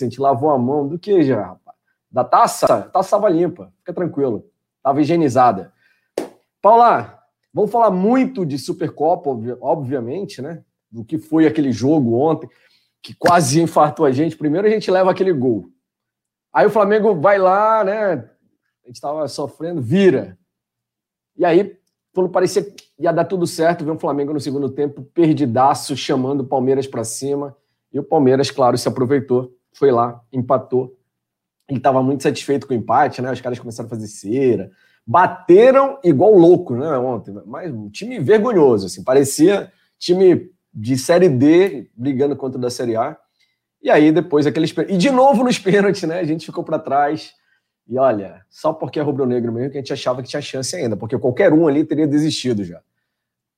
Vicente lavou a mão do que já, rapaz? Da taça? A taça estava limpa, fica tranquilo. Estava higienizada. Paula, vamos falar muito de Supercopa, obviamente, né? Do que foi aquele jogo ontem, que quase infartou a gente. Primeiro a gente leva aquele gol. Aí o Flamengo vai lá, né? A gente estava sofrendo, vira. E aí, quando parecia que ia dar tudo certo, vem o Flamengo no segundo tempo, perdidaço, chamando o Palmeiras para cima. E o Palmeiras, claro, se aproveitou, foi lá, empatou. Ele estava muito satisfeito com o empate, né? Os caras começaram a fazer cera. Bateram igual louco, né? Ontem. Mas um time vergonhoso, assim. Parecia time de Série D brigando contra o da Série A. E aí, depois, aqueles. E de novo nos pênaltis, né? A gente ficou para trás. E olha, só porque é rubro-negro mesmo que a gente achava que tinha chance ainda, porque qualquer um ali teria desistido já.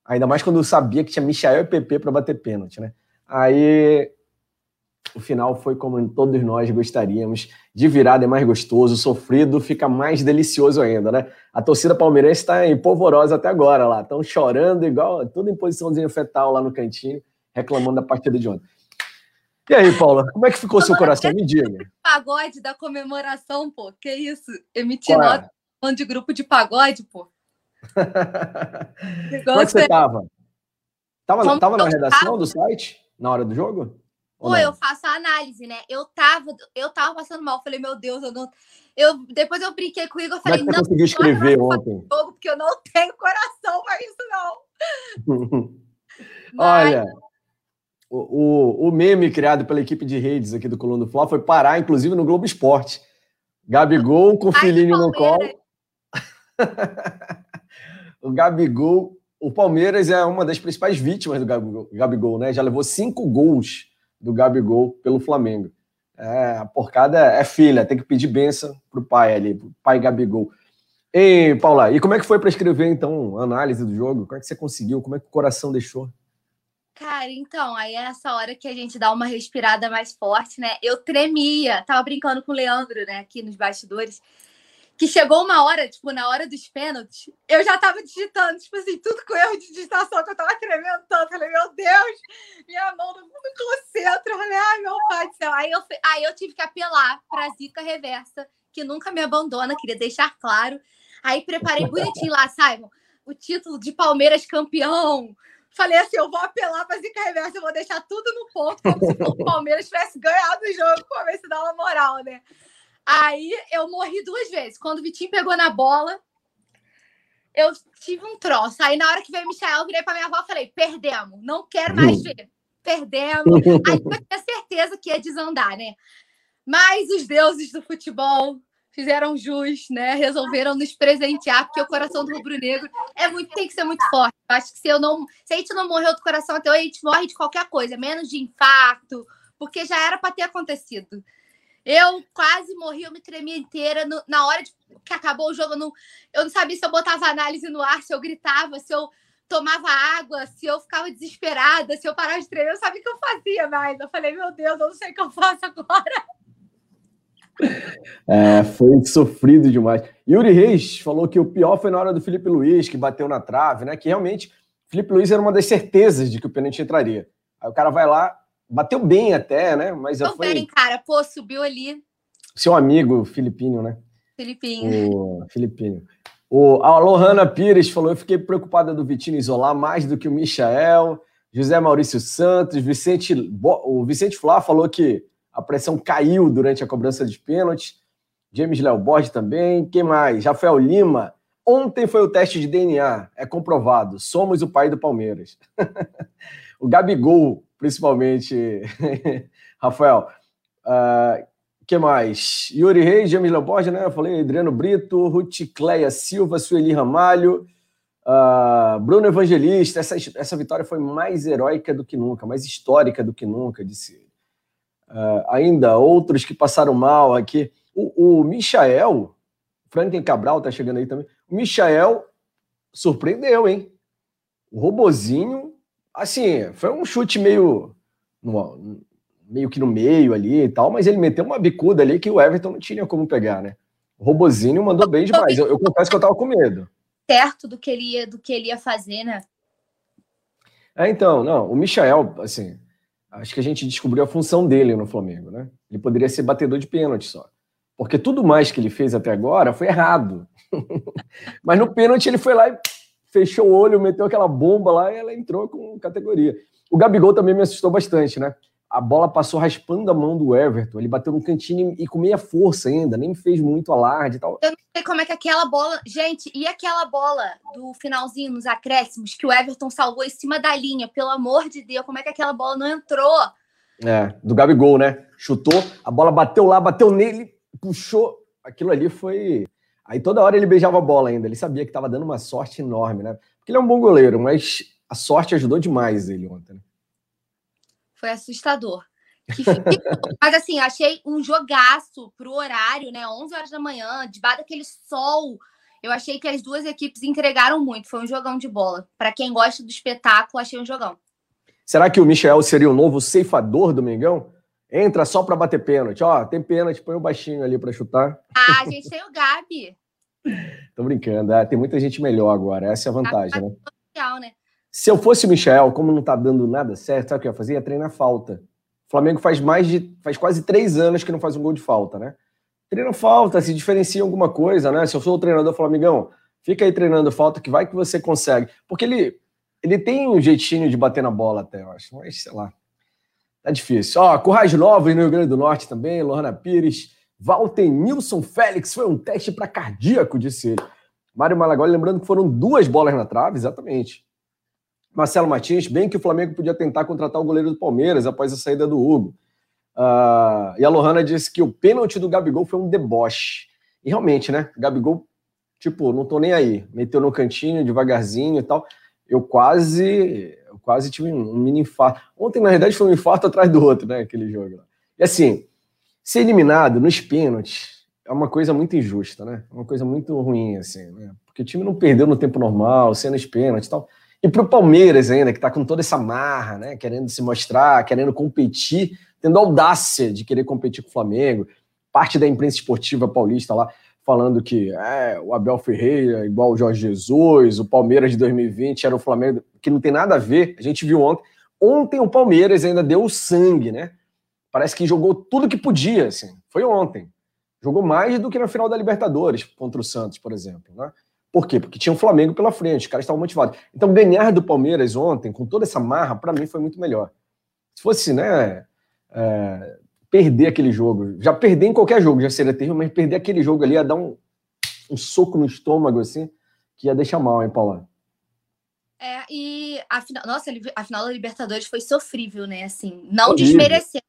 Ainda mais quando sabia que tinha Michael e PP para bater pênalti, né? Aí o final foi como todos nós gostaríamos. De virada é mais gostoso, sofrido fica mais delicioso ainda, né? A torcida palmeirense está em polvorosa até agora lá. Estão chorando igual, tudo em posiçãozinha fetal lá no cantinho, reclamando da partida de ontem. E aí, Paula, como é que ficou seu coração? Me diga. Pagode da comemoração, pô. Que isso? Emitir nota falando de grupo de pagode, pô. como é que você tava? Tava, tava na redação do site? Na hora do jogo? Pô, eu faço a análise, né? Eu tava, eu tava passando mal. Falei, meu Deus, eu não. Eu, depois eu brinquei com o Igor. Falei, é que você conseguiu escrever não, ontem? Jogo, porque eu não tenho coração para isso, não. Mas... Olha, o, o, o, meme criado pela equipe de redes aqui do Coluna do Fla foi parar, inclusive, no Globo Esporte. Gabigol com o filhinho no colo. o Gabigol. O Palmeiras é uma das principais vítimas do Gabigol, Gabigol né? Já levou cinco gols do Gabigol pelo Flamengo. É, a porcada é filha, tem que pedir benção pro pai ali, pro pai Gabigol. Ei, Paula, e como é que foi para escrever, então, a análise do jogo? Como é que você conseguiu? Como é que o coração deixou? Cara, então, aí é essa hora que a gente dá uma respirada mais forte, né? Eu tremia, tava brincando com o Leandro, né, aqui nos bastidores que chegou uma hora, tipo, na hora dos pênaltis, eu já tava digitando, tipo assim, tudo com erro de digitação, que eu tava tremendo tanto. Falei, meu Deus, minha mão não, não concentra. Falei, ai, meu pai do céu. Aí eu, aí eu tive que apelar pra zica reversa, que nunca me abandona, queria deixar claro. Aí preparei bonitinho lá, Simon, o título de Palmeiras campeão. Falei assim, eu vou apelar pra zica reversa, eu vou deixar tudo no ponto, como se o Palmeiras tivesse ganhado o jogo, pra ver se dá uma moral, né? Aí eu morri duas vezes. Quando o Vitinho pegou na bola, eu tive um troço. Aí na hora que veio o Michel, eu virei pra minha avó e falei: perdemos, não quero mais hum. ver. Perdemos. Aí eu tinha certeza que ia desandar, né? Mas os deuses do futebol fizeram jus, né? Resolveram nos presentear, porque o coração do rubro-negro é muito, tem que ser muito forte. Eu acho que se eu não, se a gente não morreu do coração até hoje, a gente morre de qualquer coisa, menos de infarto, porque já era para ter acontecido. Eu quase morri, eu me tremia inteira. No, na hora de, que acabou o jogo, eu não, eu não sabia se eu botava análise no ar, se eu gritava, se eu tomava água, se eu ficava desesperada, se eu parava de tremer. Eu sabia o que eu fazia mais. Eu falei, meu Deus, eu não sei o que eu faço agora. É, foi sofrido demais. Yuri Reis falou que o pior foi na hora do Felipe Luiz, que bateu na trave, né? Que realmente Felipe Luiz era uma das certezas de que o pênalti entraria. Aí o cara vai lá, Bateu bem até, né? Mas já foi. bem, cara. Pô, subiu ali. Seu amigo Filipinho, né? Filipinho. O Filipinho. O, a Lohana Pires falou: eu fiquei preocupada do Vitinho isolar mais do que o Michael. José Maurício Santos, Vicente, o Vicente Flá falou que a pressão caiu durante a cobrança de pênaltis. James Léo Borges também. Quem mais? Rafael Lima. Ontem foi o teste de DNA. É comprovado. Somos o pai do Palmeiras. o Gabigol principalmente, Rafael. Uh, que mais? Yuri Reis, James Leoborges, né? Eu falei Adriano Brito, Ruth Cleia Silva, Sueli Ramalho, uh, Bruno Evangelista. Essa, essa vitória foi mais heróica do que nunca, mais histórica do que nunca, disse ele. Uh, ainda outros que passaram mal aqui. O, o Michael, Franklin Cabral tá chegando aí também. O Michael surpreendeu, hein? O robozinho Assim, foi um chute meio. No, meio que no meio ali e tal, mas ele meteu uma bicuda ali que o Everton não tinha como pegar, né? O Robozinho mandou bem demais. Eu, eu confesso que eu tava com medo. Certo do que ele ia, do que ele ia fazer, né? É, então, não, o Michael, assim, acho que a gente descobriu a função dele no Flamengo, né? Ele poderia ser batedor de pênalti só. Porque tudo mais que ele fez até agora foi errado. Mas no pênalti ele foi lá e fechou o olho, meteu aquela bomba lá e ela entrou com categoria. O Gabigol também me assustou bastante, né? A bola passou raspando a mão do Everton. Ele bateu no cantinho e com meia força ainda, nem fez muito alarde e tal. Eu não sei como é que aquela bola. Gente, e aquela bola do finalzinho nos acréscimos que o Everton salvou em cima da linha? Pelo amor de Deus, como é que aquela bola não entrou? É, do Gabigol, né? Chutou, a bola bateu lá, bateu nele, puxou. Aquilo ali foi. Aí toda hora ele beijava a bola ainda. Ele sabia que estava dando uma sorte enorme, né? Porque ele é um bom goleiro, mas a sorte ajudou demais ele ontem. Né? Foi assustador. Mas assim, achei um jogaço pro horário, né? 11 horas da manhã, debaixo daquele sol. Eu achei que as duas equipes entregaram muito. Foi um jogão de bola. Para quem gosta do espetáculo, achei um jogão. Será que o Michel seria o novo ceifador do Mengão? Entra só para bater pênalti. Ó, tem pênalti, põe o baixinho ali para chutar. Ah, a gente tem o Gabi. Tô brincando, é, tem muita gente melhor agora. Essa é a vantagem, né? Social, né? Se eu fosse o Michel, como não tá dando nada certo, sabe o que eu ia fazer? Ia treinar falta. O Flamengo faz mais de. faz quase três anos que não faz um gol de falta, né? Treina falta, se diferencia em alguma coisa, né? Se eu sou o treinador Flamigão, fica aí treinando falta que vai que você consegue. Porque ele, ele tem um jeitinho de bater na bola até, eu acho. Mas, sei lá. Tá difícil. Ó, Currais Novos no Rio Grande do Norte também, Lohana Pires. Walter Nilson Félix foi um teste para cardíaco, disse ele. Mário Malagoli, lembrando que foram duas bolas na trave, exatamente. Marcelo Martins, bem que o Flamengo podia tentar contratar o goleiro do Palmeiras após a saída do Hugo. Uh, e a Lohana disse que o pênalti do Gabigol foi um deboche. E realmente, né? Gabigol, tipo, não tô nem aí. Meteu no cantinho, devagarzinho e tal. Eu quase, eu quase tive um, mini infarto. Ontem, na verdade, foi um infarto atrás do outro, né? Aquele jogo. E assim, ser eliminado nos pênaltis é uma coisa muito injusta, né? É uma coisa muito ruim, assim, né? Porque o time não perdeu no tempo normal, sendo nos pênaltis e tal. E para o Palmeiras ainda, que está com toda essa marra, né? Querendo se mostrar, querendo competir, tendo audácia de querer competir com o Flamengo. Parte da imprensa esportiva paulista lá falando que é, o Abel Ferreira igual o Jorge Jesus, o Palmeiras de 2020 era o Flamengo, que não tem nada a ver. A gente viu ontem. Ontem o Palmeiras ainda deu o sangue, né? Parece que jogou tudo que podia, assim. Foi ontem. Jogou mais do que na final da Libertadores contra o Santos, por exemplo, né? Por quê? Porque tinha o Flamengo pela frente, os caras estavam motivados. Então, ganhar do Palmeiras ontem, com toda essa marra, para mim foi muito melhor. Se fosse, né, é, perder aquele jogo, já perder em qualquer jogo já seria terrível, mas perder aquele jogo ali ia dar um, um soco no estômago, assim, que ia deixar mal, hein, Paula? É, e a final, nossa, a final da Libertadores foi sofrível, né? Assim, não desmerecendo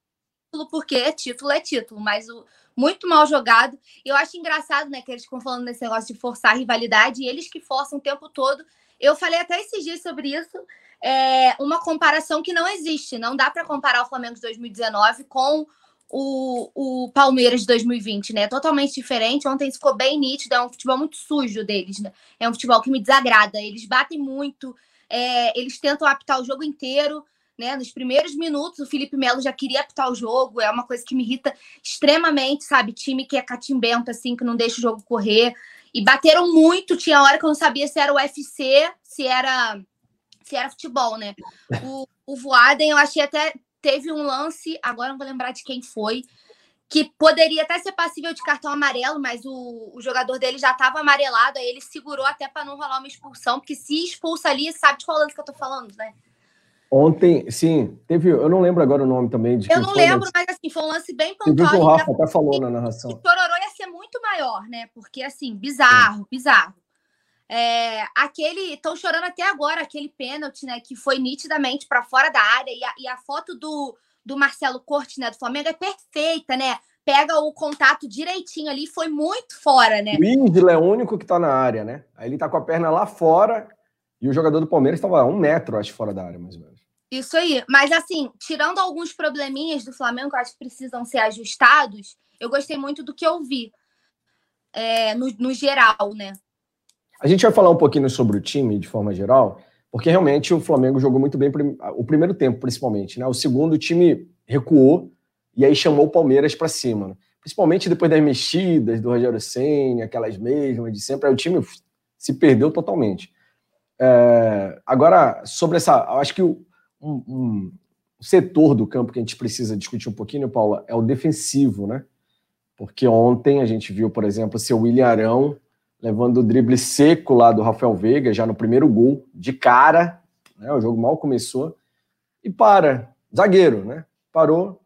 porque título é título, mas o, muito mal jogado. Eu acho engraçado, né, que eles ficam falando desse negócio de forçar a rivalidade, e eles que forçam o tempo todo. Eu falei até esses dias sobre isso, é uma comparação que não existe. Não dá para comparar o Flamengo de 2019 com o, o Palmeiras de 2020, né? Totalmente diferente. Ontem ficou bem nítido, é um futebol muito sujo deles, né? É um futebol que me desagrada. Eles batem muito, é, eles tentam apitar o jogo inteiro né? Nos primeiros minutos, o Felipe Melo já queria apitar o jogo, é uma coisa que me irrita extremamente, sabe? Time que é catimbento, assim, que não deixa o jogo correr. E bateram muito, tinha hora que eu não sabia se era o UFC, se era se era futebol, né? O, o Voaden, eu achei até teve um lance, agora não vou lembrar de quem foi, que poderia até ser passível de cartão amarelo, mas o, o jogador dele já estava amarelado, aí ele segurou até para não rolar uma expulsão, porque se expulsa ali, sabe de qual lance que eu tô falando, né? Ontem, sim, teve. Eu não lembro agora o nome também. De eu não foi, lembro, mas... mas assim, foi um lance bem pontual. o Rafa até falou na narração. O Chororô ia ser muito maior, né? Porque, assim, bizarro, sim. bizarro. É, aquele. Estão chorando até agora, aquele pênalti, né? Que foi nitidamente para fora da área. E a, e a foto do, do Marcelo Cortes, né? Do Flamengo, é perfeita, né? Pega o contato direitinho ali, foi muito fora, né? O é o único que tá na área, né? Aí ele tá com a perna lá fora e o jogador do Palmeiras estava um metro, acho, fora da área, mais ou menos. Isso aí. Mas, assim, tirando alguns probleminhas do Flamengo que eu acho que precisam ser ajustados, eu gostei muito do que eu vi. É, no, no geral, né? A gente vai falar um pouquinho sobre o time, de forma geral, porque realmente o Flamengo jogou muito bem o primeiro tempo, principalmente. Né? O segundo, o time recuou e aí chamou o Palmeiras para cima. Né? Principalmente depois das mexidas do Rogério Senna, aquelas mesmas de sempre, aí o time se perdeu totalmente. É, agora, sobre essa. Acho que o, um, um setor do campo que a gente precisa discutir um pouquinho, Paula, é o defensivo, né? Porque ontem a gente viu, por exemplo, seu William Arão levando o drible seco lá do Rafael Veiga, já no primeiro gol, de cara, né? O jogo mal começou, e para, zagueiro, né? Parou,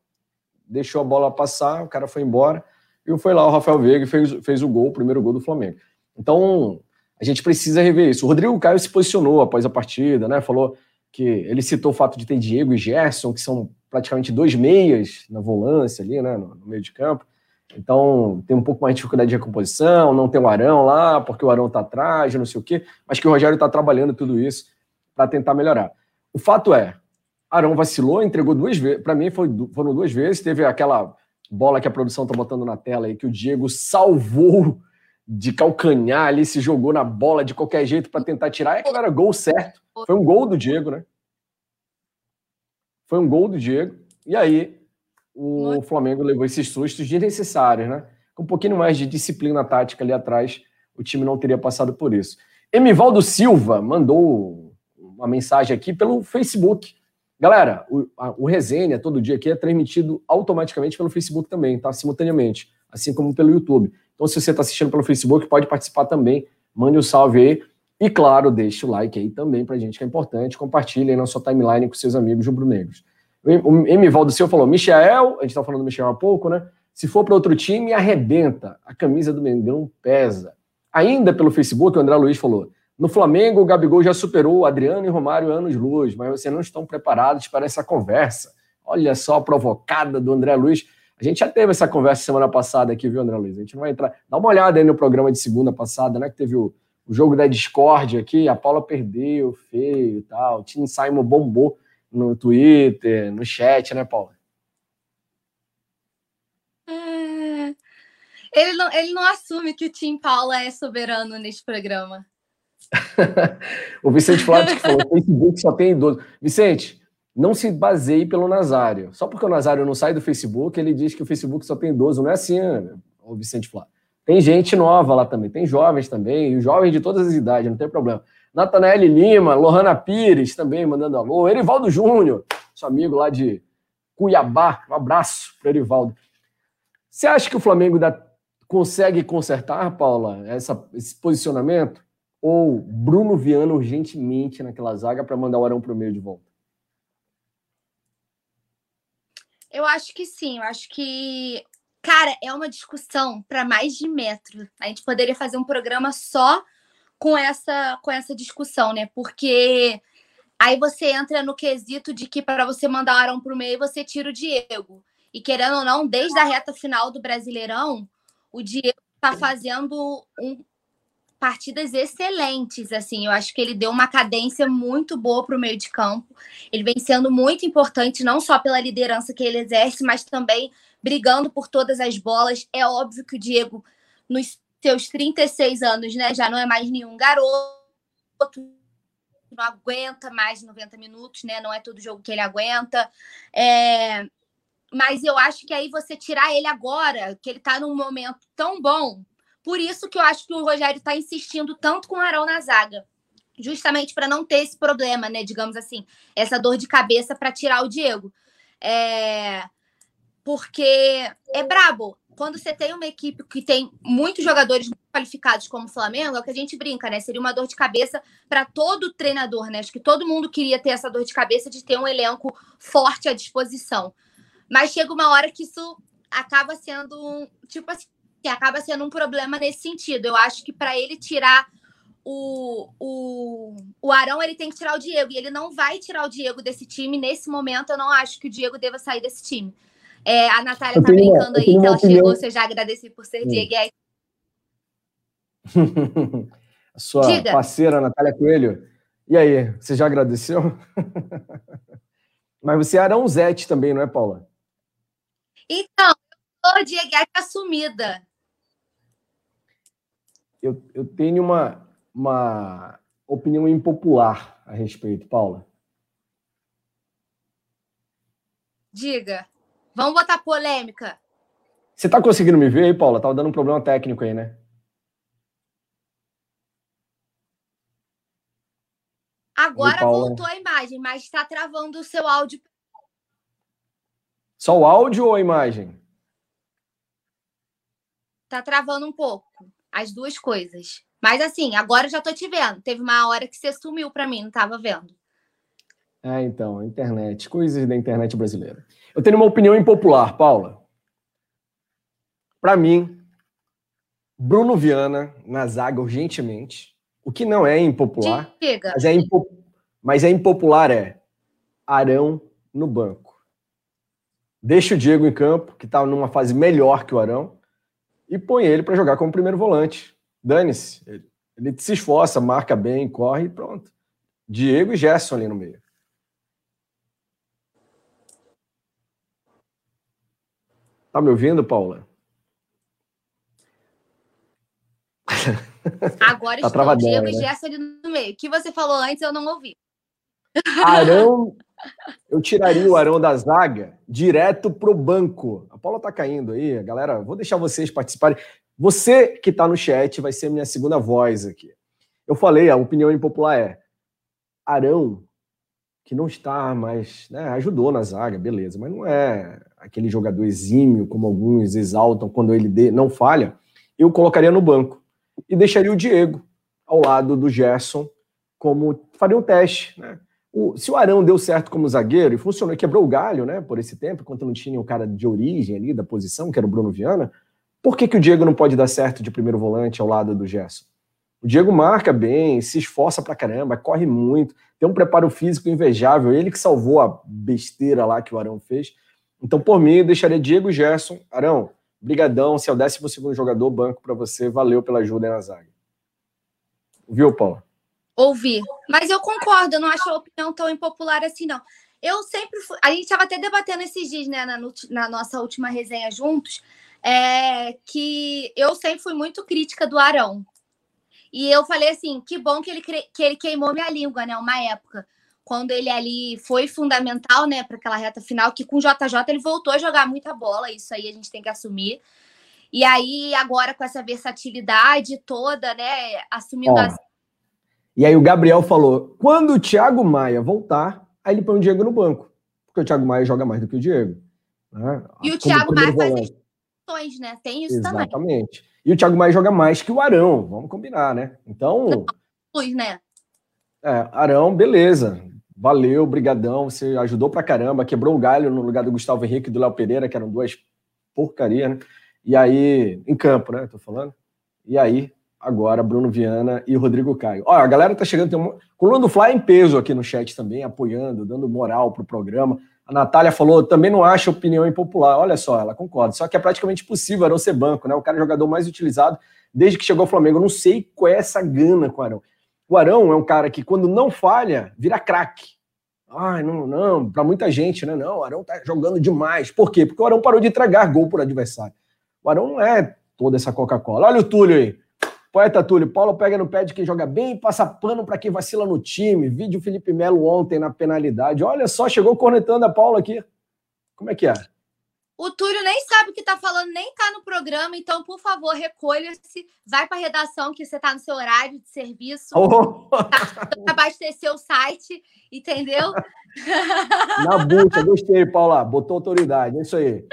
deixou a bola passar, o cara foi embora, e foi lá o Rafael Veiga e fez, fez o gol, o primeiro gol do Flamengo. Então, a gente precisa rever isso. O Rodrigo Caio se posicionou após a partida, né? Falou que ele citou o fato de ter Diego e Gerson, que são praticamente dois meias na volância ali, né? No, no meio de campo. Então, tem um pouco mais de dificuldade de recomposição, não tem o Arão lá, porque o Arão tá atrás, não sei o quê, mas que o Rogério está trabalhando tudo isso para tentar melhorar. O fato é, Arão vacilou, entregou duas vezes, para mim foi, foram duas vezes, teve aquela bola que a produção está botando na tela aí, que o Diego salvou de calcanhar ali, se jogou na bola de qualquer jeito para tentar tirar. Que era gol certo. Foi um gol do Diego, né? Foi um gol do Diego. E aí o Flamengo levou esses sustos desnecessários, né? Com um pouquinho mais de disciplina tática ali atrás, o time não teria passado por isso. Emivaldo Silva mandou uma mensagem aqui pelo Facebook. Galera, o, a, o resenha todo dia aqui é transmitido automaticamente pelo Facebook também, tá? Simultaneamente, assim como pelo YouTube. Então, se você está assistindo pelo Facebook, pode participar também. Mande um salve aí. E, claro, deixe o like aí também pra gente, que é importante. Compartilhe aí na sua timeline com seus amigos rubro-negros. O Emivaldo Silva falou: Michel, a gente estava falando do Michel há pouco, né? Se for para outro time, arrebenta. A camisa do Mengão pesa. Ainda pelo Facebook, o André Luiz falou: no Flamengo, o Gabigol já superou o Adriano e Romário anos luz, mas vocês não estão preparados para essa conversa. Olha só a provocada do André Luiz. A gente já teve essa conversa semana passada aqui, viu, André Luiz? A gente não vai entrar. Dá uma olhada aí no programa de segunda passada, né? Que teve o, o jogo da Discord aqui, a Paula perdeu, feio e tal. O Tim Simon bombou no Twitter, no chat, né, Paula? É... Ele, não, ele não assume que o Tim Paula é soberano neste programa. o Vicente Flávio que falou: o Facebook só tem idoso. Vicente, não se baseie pelo Nazário. Só porque o Nazário não sai do Facebook, ele diz que o Facebook só tem idoso. Não é assim, né, o Vicente Flávio. Tem gente nova lá também, tem jovens também, e jovens de todas as idades, não tem problema. Natanael Lima, Lohana Pires também mandando alô, Erivaldo Júnior, seu amigo lá de Cuiabá, um abraço para Erivaldo. Você acha que o Flamengo dá, consegue consertar, Paula, essa, esse posicionamento? ou Bruno Viana urgentemente naquela zaga para mandar o Arão para o meio de volta? Eu acho que sim, eu acho que, cara, é uma discussão para mais de metro. A gente poderia fazer um programa só com essa com essa discussão, né? Porque aí você entra no quesito de que para você mandar o Arão para o meio, você tira o Diego. E querendo ou não, desde a reta final do Brasileirão, o Diego está fazendo um, partidas excelentes, assim, eu acho que ele deu uma cadência muito boa para o meio de campo. Ele vem sendo muito importante, não só pela liderança que ele exerce, mas também brigando por todas as bolas. É óbvio que o Diego, nos seus 36 anos, né, já não é mais nenhum garoto, não aguenta mais 90 minutos, né? Não é todo jogo que ele aguenta. É... Mas eu acho que aí você tirar ele agora, que ele está num momento tão bom, por isso que eu acho que o Rogério está insistindo tanto com o Arão na zaga. Justamente para não ter esse problema, né? Digamos assim, essa dor de cabeça para tirar o Diego. É... Porque é brabo. Quando você tem uma equipe que tem muitos jogadores qualificados como o Flamengo, é o que a gente brinca, né? Seria uma dor de cabeça para todo treinador, né? Acho que todo mundo queria ter essa dor de cabeça de ter um elenco forte à disposição. Mas chega uma hora que isso acaba sendo um, tipo assim, acaba sendo um problema nesse sentido. Eu acho que para ele tirar o, o, o Arão, ele tem que tirar o Diego. E ele não vai tirar o Diego desse time. Nesse momento, eu não acho que o Diego deva sair desse time. É, a Natália tá brincando aí que ela opinião. chegou. Você já agradeci por ser hum. Diego. Aí... a sua Diga. parceira, Natália Coelho. E aí, você já agradeceu? Mas você é Arãozete também, não é, Paula? Então, eu sou Dieguete assumida eu, eu tenho uma, uma opinião impopular a respeito, Paula. Diga. Vamos botar polêmica. Você está conseguindo me ver aí, Paula? Tava dando um problema técnico aí, né? Agora voltou a imagem, mas está travando o seu áudio. Só o áudio ou a imagem? Tá travando um pouco. As duas coisas. Mas assim, agora já tô te vendo. Teve uma hora que você sumiu para mim, não tava vendo. É, então, internet, coisas da internet brasileira. Eu tenho uma opinião impopular, Paula. Para mim, Bruno Viana na zaga urgentemente. O que não é impopular, mas é, impo mas é impopular é Arão no banco. Deixa o Diego em campo, que está numa fase melhor que o Arão, e põe ele para jogar como primeiro volante. Dane-se. Ele, ele se esforça, marca bem, corre e pronto. Diego e Gerson ali no meio. Tá me ouvindo, Paula? Agora tá estou. Diego né? e Gerson ali no meio. O que você falou antes eu não ouvi. Arão, eu tiraria o Arão da zaga direto pro banco. A Paula tá caindo aí, galera. Vou deixar vocês participarem. Você que está no chat vai ser minha segunda voz aqui. Eu falei, a opinião impopular é Arão, que não está mais, né, ajudou na zaga, beleza, mas não é aquele jogador exímio como alguns exaltam quando ele não falha. Eu colocaria no banco e deixaria o Diego ao lado do Gerson como faria um teste, né? O, se o Arão deu certo como zagueiro e funcionou, quebrou o galho, né, por esse tempo, enquanto não tinha o cara de origem ali da posição, que era o Bruno Viana, por que, que o Diego não pode dar certo de primeiro volante ao lado do Gerson? O Diego marca bem, se esforça pra caramba, corre muito, tem um preparo físico invejável, ele que salvou a besteira lá que o Arão fez. Então, por mim, eu deixaria Diego Gerson. Arão, brigadão, se é o décimo segundo jogador, banco para você, valeu pela ajuda na zaga. Viu, Paulo? Ouvi. Mas eu concordo, eu não acho a opinião tão impopular assim, não. Eu sempre fui. A gente estava até debatendo esses dias, né, na, na nossa última resenha juntos, é, que eu sempre fui muito crítica do Arão. E eu falei assim, que bom que ele, que ele queimou minha língua, né? Uma época. Quando ele ali foi fundamental, né, para aquela reta final, que com o JJ ele voltou a jogar muita bola, isso aí a gente tem que assumir. E aí, agora com essa versatilidade toda, né, assumindo as... E aí o Gabriel falou: quando o Thiago Maia voltar, aí ele põe o Diego no banco. Porque o Thiago Maia joga mais do que o Diego. Né? E o Thiago Maia faz posições, né? Tem isso Exatamente. também. Exatamente. E o Thiago Maia joga mais que o Arão, vamos combinar, né? Então. Né? É, Arão, beleza. Valeu, brigadão. Você ajudou pra caramba, quebrou o galho no lugar do Gustavo Henrique e do Léo Pereira, que eram duas porcaria, né? E aí, em campo, né? Tô falando. E aí, agora, Bruno Viana e Rodrigo Caio. Olha, a galera tá chegando, tem uma... coluna do Fly em peso aqui no chat também, apoiando, dando moral pro programa. A Natália falou, também não acha opinião impopular. Olha só, ela concorda. Só que é praticamente impossível Arão ser banco, né? O cara é o jogador mais utilizado desde que chegou ao Flamengo. Eu não sei qual é essa gana com o Arão. O Arão é um cara que, quando não falha, vira craque. Ai, não, não, para muita gente, né? Não, o Arão tá jogando demais. Por quê? Porque o Arão parou de entregar gol por adversário. O Arão não é toda essa Coca-Cola. Olha o Túlio aí. Poeta Túlio, Paulo pega no pé de quem joga bem e passa pano para quem vacila no time. Vídeo Felipe Melo ontem na penalidade. Olha só, chegou cornetando a Paula aqui. Como é que é? O Túlio nem sabe o que está falando, nem está no programa, então, por favor, recolha-se, vai para a redação, que você está no seu horário de serviço, oh. tá, abastecer o site, entendeu? Na bucha, gostei, Paula, botou autoridade, é isso aí.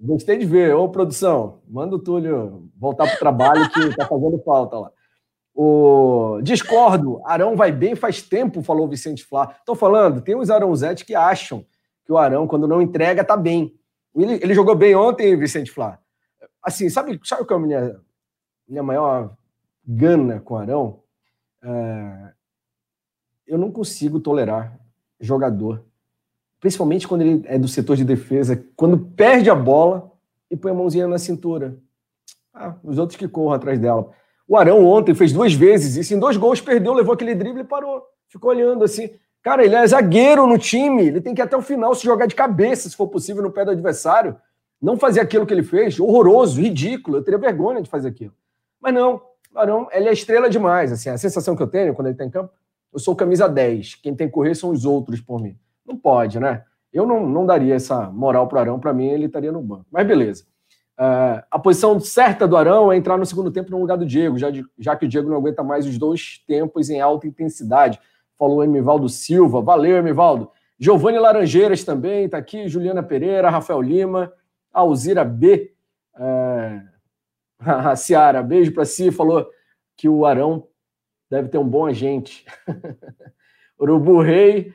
Gostei de ver. Ô, produção, manda o Túlio voltar para o trabalho que está fazendo falta lá. O... Discordo, Arão vai bem faz tempo, falou o Vicente Flá. Estou falando, tem uns Arãozetes que acham que o Arão, quando não entrega, tá bem. Ele, ele jogou bem ontem, Vicente Flá. Assim, sabe, sabe qual é a minha, minha maior gana com o Arão? É... Eu não consigo tolerar jogador principalmente quando ele é do setor de defesa, quando perde a bola e põe a mãozinha na cintura. Ah, os outros que corram atrás dela. O Arão ontem fez duas vezes isso, em dois gols perdeu, levou aquele drible e parou. Ficou olhando assim. Cara, ele é zagueiro no time, ele tem que ir até o final se jogar de cabeça, se for possível, no pé do adversário. Não fazer aquilo que ele fez, horroroso, ridículo. Eu teria vergonha de fazer aquilo. Mas não, Arão, ele é estrela demais. Assim, a sensação que eu tenho quando ele está em campo, eu sou camisa 10. Quem tem que correr são os outros por mim. Não pode, né? Eu não, não daria essa moral para o Arão, para mim ele estaria no banco. Mas beleza. Uh, a posição certa do Arão é entrar no segundo tempo no lugar do Diego, já, de, já que o Diego não aguenta mais os dois tempos em alta intensidade. Falou Emivaldo Silva. Valeu, Emivaldo. Giovanni Laranjeiras também está aqui, Juliana Pereira, Rafael Lima, Alzira B. É... A Ciara, beijo para si, falou que o Arão deve ter um bom agente. Urubu Rei,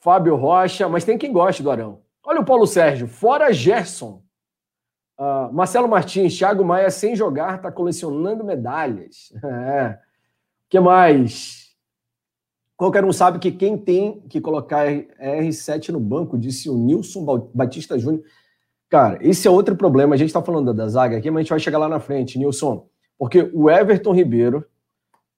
Fábio Rocha, mas tem quem goste do Arão. Olha o Paulo Sérgio, fora Gerson. Uh, Marcelo Martins, Thiago Maia sem jogar, está colecionando medalhas. É. O que mais? Qualquer um sabe que quem tem que colocar R7 no banco, disse o Nilson Batista Júnior. Cara, esse é outro problema. A gente está falando da zaga aqui, mas a gente vai chegar lá na frente, Nilson. Porque o Everton Ribeiro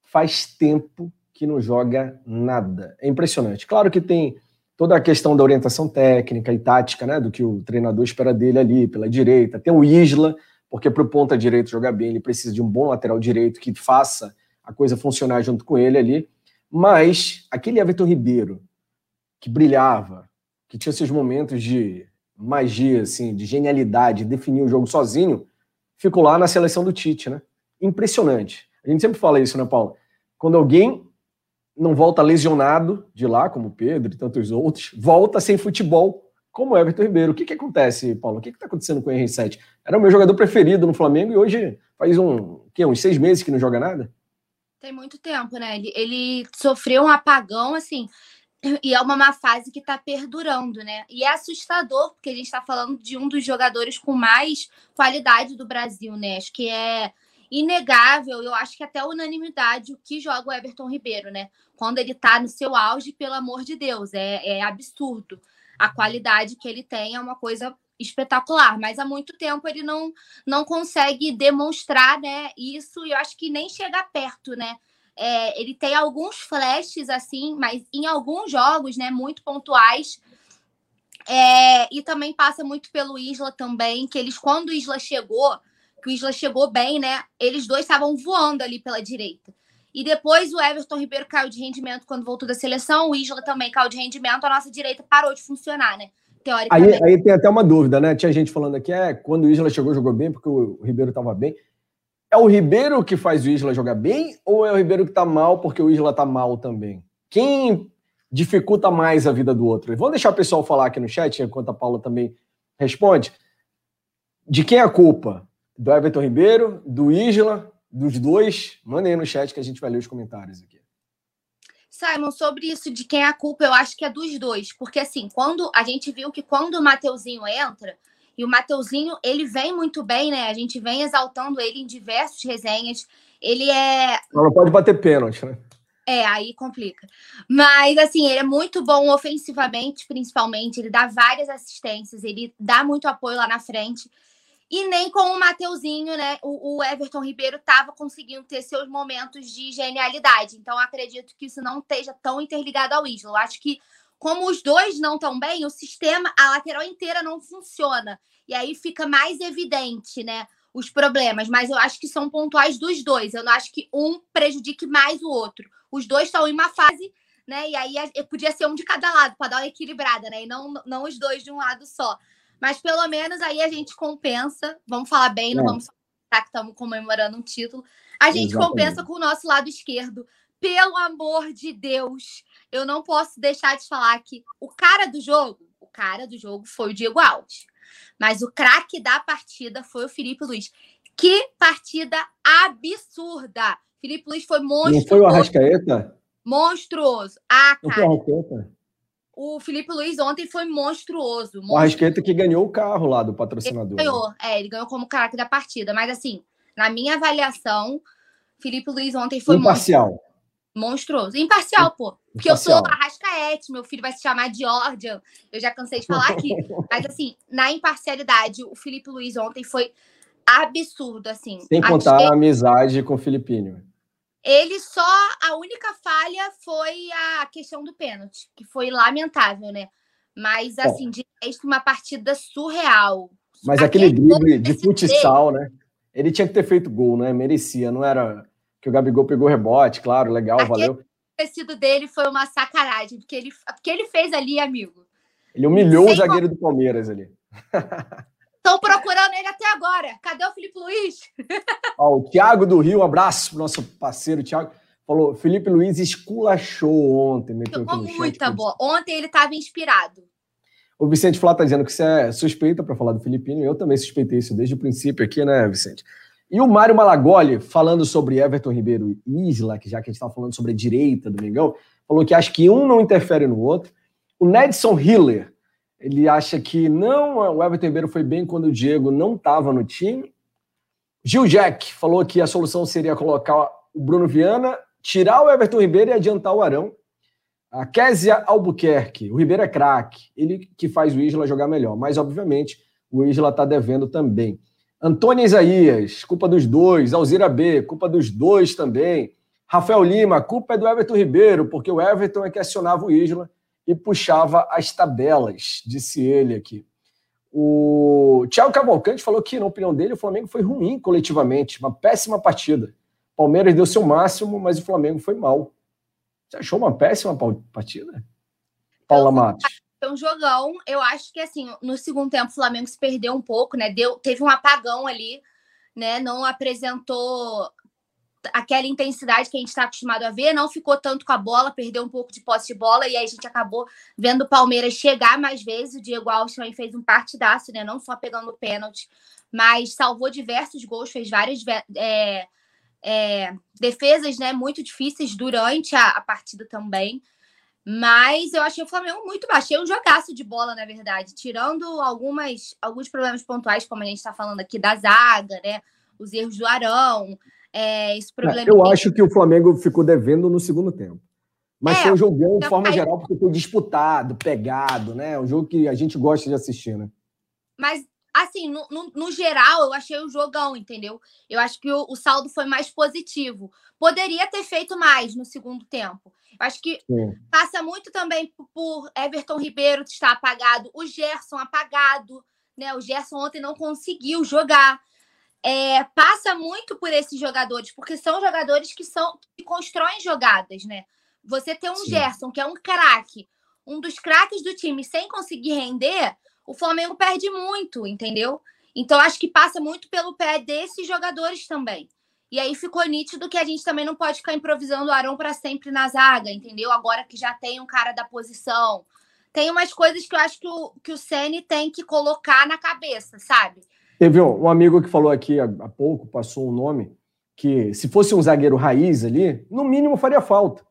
faz tempo que não joga nada. É impressionante. Claro que tem toda a questão da orientação técnica e tática, né, do que o treinador espera dele ali pela direita. Tem o Isla, porque para o ponta direito jogar bem, ele precisa de um bom lateral direito que faça a coisa funcionar junto com ele ali. Mas aquele Everton Ribeiro que brilhava, que tinha seus momentos de magia, assim, de genialidade, definir o jogo sozinho, ficou lá na seleção do Tite, né? Impressionante. A gente sempre fala isso, né, Paulo? Quando alguém não volta lesionado de lá, como o Pedro e tantos outros, volta sem futebol, como o Everton Ribeiro. O que, que acontece, Paulo? O que está acontecendo com o R7? Era o meu jogador preferido no Flamengo e hoje faz um, que, uns seis meses que não joga nada? Tem muito tempo, né? Ele, ele sofreu um apagão, assim, e é uma má fase que está perdurando, né? E é assustador, porque a gente está falando de um dos jogadores com mais qualidade do Brasil, né? Acho que é inegável, eu acho que até unanimidade o que joga o Everton Ribeiro, né? Quando ele tá no seu auge, pelo amor de Deus, é, é absurdo. A qualidade que ele tem é uma coisa espetacular, mas há muito tempo ele não, não consegue demonstrar, né, isso, e eu acho que nem chega perto, né? É, ele tem alguns flashes assim, mas em alguns jogos, né, muito pontuais. É, e também passa muito pelo Isla também, que eles, quando o Isla chegou, que o Isla chegou bem, né? Eles dois estavam voando ali pela direita. E depois o Everton Ribeiro caiu de rendimento quando voltou da seleção, o Isla também caiu de rendimento, a nossa direita parou de funcionar, né? Teoricamente. Aí, aí tem até uma dúvida, né? Tinha gente falando aqui, é, quando o Isla chegou, jogou bem, porque o Ribeiro estava bem. É o Ribeiro que faz o Isla jogar bem ou é o Ribeiro que está mal porque o Isla está mal também? Quem dificulta mais a vida do outro? Vamos deixar o pessoal falar aqui no chat, enquanto a Paula também responde. De quem é a culpa? do Everton Ribeiro, do Isla, dos dois. Mandem aí no chat que a gente vai ler os comentários aqui. Simon, sobre isso de quem é a culpa, eu acho que é dos dois. Porque, assim, quando a gente viu que quando o Mateuzinho entra, e o Mateuzinho, ele vem muito bem, né? A gente vem exaltando ele em diversas resenhas. Ele é. Não pode bater pênalti, né? É, aí complica. Mas, assim, ele é muito bom ofensivamente, principalmente. Ele dá várias assistências, ele dá muito apoio lá na frente. E nem com o Mateuzinho, né? O, o Everton Ribeiro estava conseguindo ter seus momentos de genialidade. Então, acredito que isso não esteja tão interligado ao Isla. Eu acho que, como os dois não estão bem, o sistema, a lateral inteira não funciona. E aí fica mais evidente, né? Os problemas. Mas eu acho que são pontuais dos dois. Eu não acho que um prejudique mais o outro. Os dois estão em uma fase né? E aí podia ser um de cada lado para dar uma equilibrada, né? E não, não os dois de um lado só. Mas pelo menos aí a gente compensa. Vamos falar bem, não é. vamos falar que estamos comemorando um título. A gente Exatamente. compensa com o nosso lado esquerdo. Pelo amor de Deus, eu não posso deixar de falar que o cara do jogo, o cara do jogo foi o Diego Alves. Mas o craque da partida foi o Felipe Luiz. Que partida absurda! Felipe Luiz foi monstruoso. Não foi o Arrascaeta? Monstruoso. Ah, cara. Não foi o Arrascaeta? O Felipe Luiz ontem foi monstruoso. monstruoso. O Arrasqueta que ganhou o carro lá do patrocinador. Ele ganhou, é, ele ganhou como craque da partida. Mas assim, na minha avaliação, Felipe Luiz ontem foi Imparcial. monstruoso. Imparcial, pô. Porque Imparcial. eu sou Arrascaete, meu filho vai se chamar Georgia. Eu já cansei de falar aqui. Mas assim, na imparcialidade, o Felipe Luiz ontem foi absurdo, assim. Sem contar a amizade com o Filipinho. Ele só. A única falha foi a questão do pênalti, que foi lamentável, né? Mas, assim, de resto, uma partida surreal. Mas aquele, aquele drible de futsal, né? Ele tinha que ter feito gol, né? Merecia, não era que o Gabigol pegou rebote, claro, legal, aquele valeu. O tecido dele foi uma sacanagem, porque ele, porque ele fez ali, amigo. Ele humilhou Sem o zagueiro do Palmeiras ali. Estão procurando ele até agora. Cadê o Felipe Luiz? Ó, o Thiago do Rio, um abraço pro nosso parceiro Thiago. falou: Felipe Luiz esculachou ontem. Jogou muita boa. Ontem ele estava inspirado. O Vicente Flá está dizendo que você é suspeita para falar do Filipino, eu também suspeitei isso desde o princípio aqui, né, Vicente? E o Mário Malagoli, falando sobre Everton Ribeiro e Isla, que já que a gente estava falando sobre a direita do Mengão, falou que acha que um não interfere no outro. O Nedson Hiller, ele acha que não, o Everton Ribeiro foi bem quando o Diego não estava no time. Gil Jack falou que a solução seria colocar o Bruno Viana, tirar o Everton Ribeiro e adiantar o Arão. A Késia Albuquerque, o Ribeiro é craque, ele que faz o Isla jogar melhor, mas obviamente o Isla está devendo também. Antônio Isaías, culpa dos dois. Alzira B, culpa dos dois também. Rafael Lima, culpa é do Everton Ribeiro, porque o Everton é que acionava o Isla e puxava as tabelas, disse ele aqui. O Thiago Cavalcante falou que, na opinião dele, o Flamengo foi ruim coletivamente, uma péssima partida. Palmeiras deu seu máximo, mas o Flamengo foi mal. Você achou uma péssima partida? Paula Matos. Foi um jogão. Eu acho que assim, no segundo tempo o Flamengo se perdeu um pouco, né? Deu, teve um apagão ali, né? Não apresentou aquela intensidade que a gente está acostumado a ver, não ficou tanto com a bola, perdeu um pouco de posse de bola, e aí a gente acabou vendo o Palmeiras chegar mais vezes. O Diego Alves também fez um partidaço, né? Não só pegando pênalti, mas salvou diversos gols, fez várias é, é, defesas né, muito difíceis durante a, a, partida também. Mas eu achei o Flamengo muito baixo. Achei um jogaço de bola, na verdade. Tirando algumas, alguns problemas pontuais, como a gente está falando aqui da zaga, né? Os erros do Arão. É, esse problema eu acho que o Flamengo ficou devendo no segundo tempo. Mas é, foi um jogão de forma geral, porque foi disputado, pegado, né? Um jogo que a gente gosta de assistir, né? Mas assim, no, no, no, geral, eu achei o jogão, entendeu? Eu acho que o, o, saldo foi mais positivo. Poderia ter feito mais no segundo tempo. Eu acho que Sim. passa muito também por, por Everton Ribeiro estar apagado, o Gerson apagado, né? O Gerson ontem não conseguiu jogar. É, passa muito por esses jogadores, porque são jogadores que são que constroem jogadas, né? Você ter um Sim. Gerson, que é um craque, um dos craques do time, sem conseguir render, o Flamengo perde muito, entendeu? Então acho que passa muito pelo pé desses jogadores também. E aí ficou nítido que a gente também não pode ficar improvisando o Arão para sempre na zaga, entendeu? Agora que já tem um cara da posição. Tem umas coisas que eu acho que o, que o Ceni tem que colocar na cabeça, sabe? Teve um, amigo que falou aqui há, pouco, passou um nome, que se fosse um zagueiro raiz ali, no mínimo faria falta.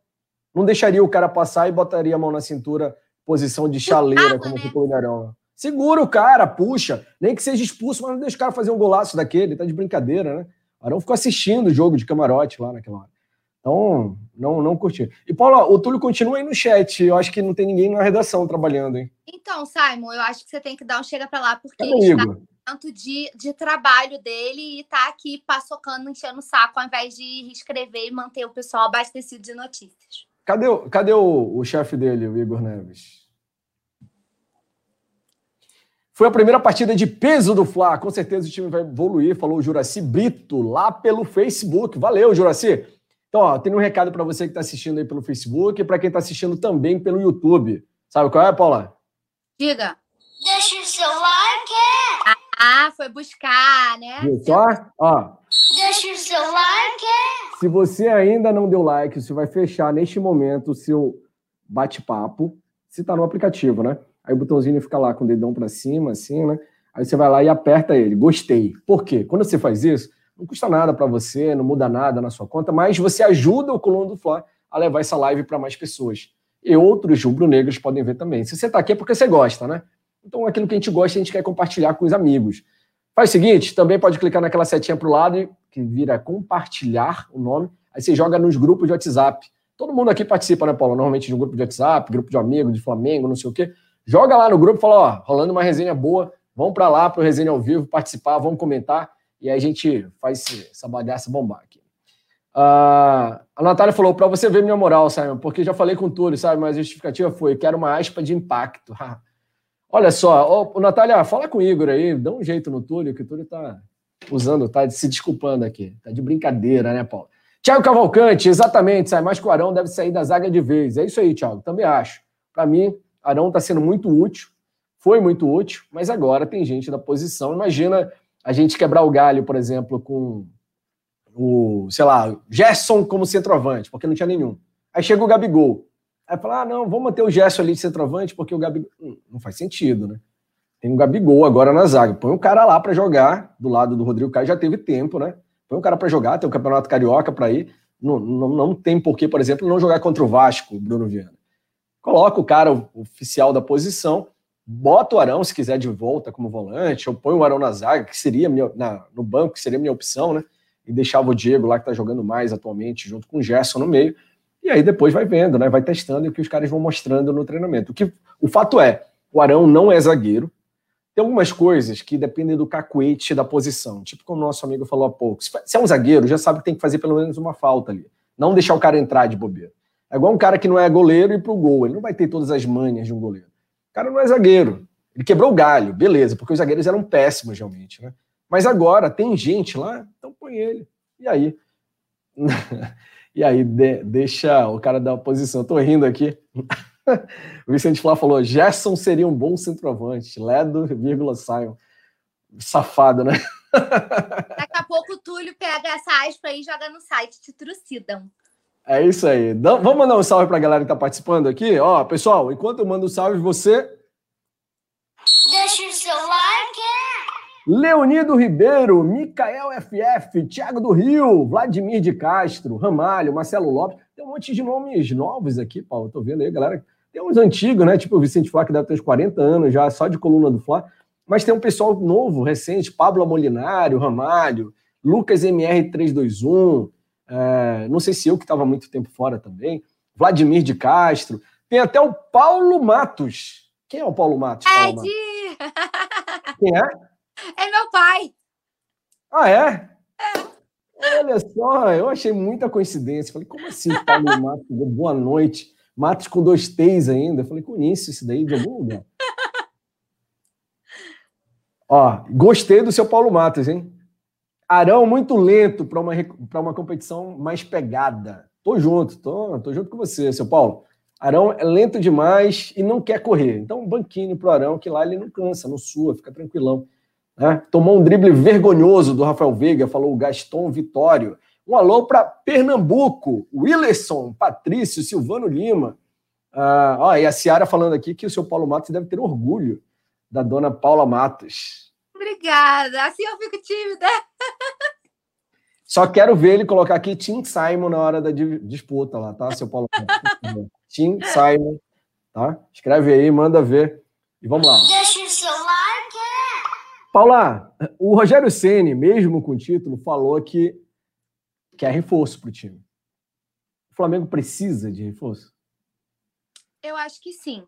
Não deixaria o cara passar e botaria a mão na cintura, posição de chaleira, como né? ficou o Arão. Segura o cara, puxa. Nem que seja expulso, mas não deixa o cara fazer um golaço daquele. Tá de brincadeira, né? O Arão ficou assistindo o jogo de camarote lá naquela hora. Então, não, não curti. E, Paulo, o Túlio continua aí no chat. Eu acho que não tem ninguém na redação trabalhando, hein? Então, Simon, eu acho que você tem que dar um chega para lá, porque é ele está tanto de, de trabalho dele e tá aqui passocando, enchendo o saco, ao invés de escrever e manter o pessoal abastecido de notícias. Cadê, cadê o, o chefe dele, o Igor Neves? Foi a primeira partida de peso do Fla. Com certeza o time vai evoluir, falou o Juraci Brito lá pelo Facebook. Valeu, Juraci. Então, ó, tem um recado para você que está assistindo aí pelo Facebook e para quem está assistindo também pelo YouTube. Sabe qual é, Paula? Diga. Deixa o seu like. Ah, foi buscar, né? Viu só? Ó. Deixa o seu like. Se você ainda não deu like, você vai fechar neste momento o seu bate-papo, se está no aplicativo, né? Aí o botãozinho fica lá com o dedão para cima, assim, né? Aí você vai lá e aperta ele. Gostei. Por quê? Quando você faz isso, não custa nada para você, não muda nada na sua conta, mas você ajuda o Coluna do Fla a levar essa live para mais pessoas. E outros rubro-negros podem ver também. Se você está aqui é porque você gosta, né? Então aquilo que a gente gosta, a gente quer compartilhar com os amigos. Faz o seguinte, também pode clicar naquela setinha para o lado, que vira compartilhar o nome, aí você joga nos grupos de WhatsApp. Todo mundo aqui participa, né, Paulo? Normalmente de um grupo de WhatsApp, grupo de amigos, de Flamengo, não sei o quê. Joga lá no grupo e fala, ó, rolando uma resenha boa, vamos para lá para o resenha ao vivo, participar, vamos comentar, e aí a gente faz essa bagaça bombar aqui. Uh, a Natália falou, para você ver minha moral, Simon, porque já falei com o Túlio, sabe, mas a justificativa foi, quero uma aspa de impacto. Olha só, ô, Natália, fala com o Igor aí, dá um jeito no Túlio, que o Túlio tá usando, tá se desculpando aqui, tá de brincadeira, né, Paulo? Tiago Cavalcante, exatamente, sai mais que o Arão deve sair da zaga de vez. É isso aí, Tiago, também acho. Para mim, Arão está sendo muito útil, foi muito útil, mas agora tem gente da posição. Imagina a gente quebrar o galho, por exemplo, com o, sei lá, Gerson como centroavante, porque não tinha nenhum. Aí chega o Gabigol. Aí fala, ah, não, vamos manter o Gerson ali de centroavante, porque o Gabigol. Hum, não faz sentido, né? Tem o Gabigol agora na zaga. Põe o cara lá para jogar, do lado do Rodrigo Caio, já teve tempo, né? Põe o cara para jogar, tem o Campeonato Carioca para ir. Não, não, não tem porquê, por exemplo, não jogar contra o Vasco, Bruno Viana. Coloca o cara oficial da posição, bota o Arão, se quiser, de volta como volante, ou põe o Arão na zaga, que seria minha, na, no banco, que seria minha opção, né? E deixava o Diego lá, que tá jogando mais atualmente, junto com o Gerson no meio. E aí depois vai vendo, né? Vai testando o que os caras vão mostrando no treinamento. O, que, o fato é, o Arão não é zagueiro, tem algumas coisas que dependem do cacuete da posição. Tipo como o nosso amigo falou há pouco. Se é um zagueiro, já sabe que tem que fazer pelo menos uma falta ali. Não deixar o cara entrar de bobeira. É igual um cara que não é goleiro e pro gol. Ele não vai ter todas as manhas de um goleiro. O cara não é zagueiro. Ele quebrou o galho, beleza, porque os zagueiros eram péssimos realmente, né? Mas agora tem gente lá, então põe ele. E aí? e aí, de, deixa o cara da posição. Eu tô rindo aqui. o Vicente Flá falou: Gerson seria um bom centroavante. Ledo, vírgula, Simon. Safado, né? Daqui a pouco o Túlio pega essa aspa aí e joga no site, te trucidam. É isso aí. Vamos mandar um salve para a galera que está participando aqui. Ó, pessoal, enquanto eu mando um salve, você. Deixa o seu like. Leonido Ribeiro, Micael FF, Thiago do Rio, Vladimir de Castro, Ramalho, Marcelo Lopes. Tem um monte de nomes novos aqui, Paulo. Tô vendo aí, galera. Tem uns antigos, né? Tipo o Vicente Flá, que deve ter uns 40 anos já, só de coluna do Flá. Mas tem um pessoal novo, recente, Pablo Molinário, Ramalho, Lucas MR321, é, não sei se eu que estava muito tempo fora também, Vladimir de Castro, tem até o Paulo Matos. Quem é o Paulo Matos? Paulo! Matos? Quem é? É meu pai. Ah, é? É. Olha só, eu achei muita coincidência. Falei, como assim, Paulo Matos? Boa noite. Matos com dois T's ainda. falei, conheço isso daí de algum lugar. Ó, gostei do seu Paulo Matos, hein? Arão muito lento para uma, uma competição mais pegada. Tô junto, tô, tô junto com você, seu Paulo. Arão é lento demais e não quer correr. Então, um banquinho pro Arão, que lá ele não cansa, não sua, fica tranquilão. Né? Tomou um drible vergonhoso do Rafael Veiga, falou o Gaston Vitório. Um alô para Pernambuco, Willerson, Patrício, Silvano Lima. Ah, ó, e a Ciara falando aqui que o seu Paulo Matos deve ter orgulho da dona Paula Matos. Obrigada. Assim eu fico tímida. Só quero ver ele colocar aqui Tim Simon na hora da disputa lá, tá, seu Paulo? Tim Simon, tá? Escreve aí, manda ver. E vamos lá. Deixa o seu like. Paula, o Rogério Ceni, mesmo com o título, falou que quer reforço para o time. O Flamengo precisa de reforço? Eu acho que sim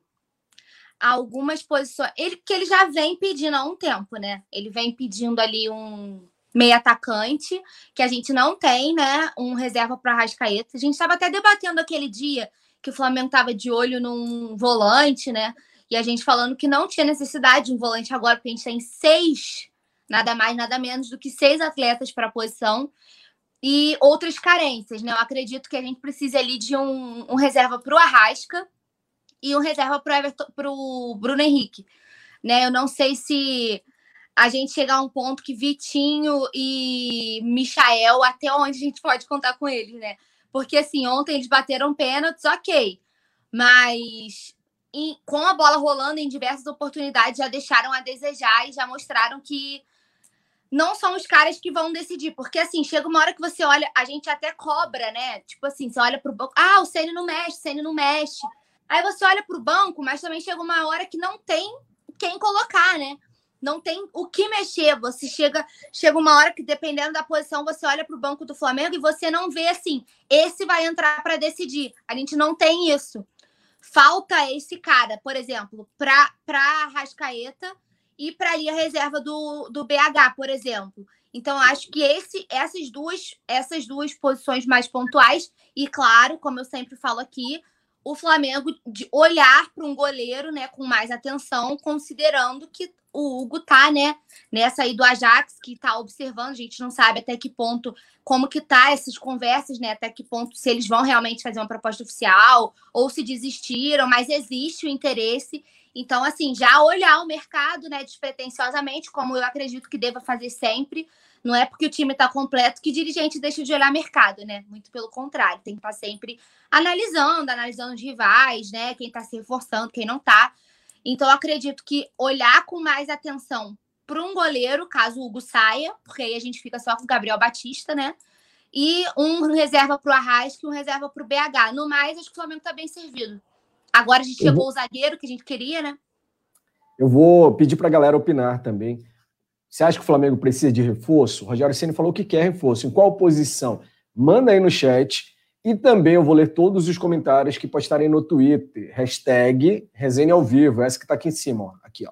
algumas posições. Ele, que ele já vem pedindo há um tempo, né? Ele vem pedindo ali um meio atacante, que a gente não tem, né? Um reserva para Rascaeta. A gente estava até debatendo aquele dia que o Flamengo estava de olho num volante, né? E a gente falando que não tinha necessidade de um volante agora, porque a gente tem seis, nada mais, nada menos do que seis atletas para a posição. E outras carências, né? Eu acredito que a gente precisa ali de um, um reserva para o Arrasca, e um reserva para o Bruno Henrique. Né? Eu não sei se a gente chegar a um ponto que Vitinho e Michael, até onde a gente pode contar com eles, né? Porque assim, ontem eles bateram pênaltis, ok. Mas em, com a bola rolando em diversas oportunidades, já deixaram a desejar e já mostraram que não são os caras que vão decidir. Porque assim, chega uma hora que você olha, a gente até cobra, né? Tipo assim, você olha pro banco, ah, o Ceni não mexe, o Ceni não mexe. Aí você olha para o banco, mas também chega uma hora que não tem quem colocar, né? Não tem o que mexer. Você chega, chega uma hora que, dependendo da posição, você olha para o banco do Flamengo e você não vê assim, esse vai entrar para decidir. A gente não tem isso. Falta esse cara, por exemplo, para Rascaeta e para ali a reserva do, do BH, por exemplo. Então, acho que esse, essas, duas, essas duas posições mais pontuais, e claro, como eu sempre falo aqui, o Flamengo de olhar para um goleiro, né, com mais atenção, considerando que o Hugo tá, né, nessa aí do Ajax que tá observando, a gente não sabe até que ponto como que tá essas conversas, né, até que ponto se eles vão realmente fazer uma proposta oficial ou se desistiram, mas existe o interesse. Então, assim, já olhar o mercado, né, despretensiosamente, como eu acredito que deva fazer sempre. Não é porque o time está completo que dirigente deixa de olhar mercado, né? Muito pelo contrário, tem que estar tá sempre analisando, analisando os rivais, né? Quem está se reforçando, quem não está. Então, eu acredito que olhar com mais atenção para um goleiro, caso o Hugo saia, porque aí a gente fica só com o Gabriel Batista, né? E um reserva para o Arrasca e um reserva para o BH. No mais, acho que o Flamengo está bem servido. Agora a gente chegou vou... o zagueiro que a gente queria, né? Eu vou pedir para a galera opinar também. Você acha que o Flamengo precisa de reforço? O Rogério Ceni falou que quer reforço. Em qual posição? Manda aí no chat. E também eu vou ler todos os comentários que postarem no Twitter. Hashtag resenha ao vivo. Essa que está aqui em cima, ó. Aqui, ó.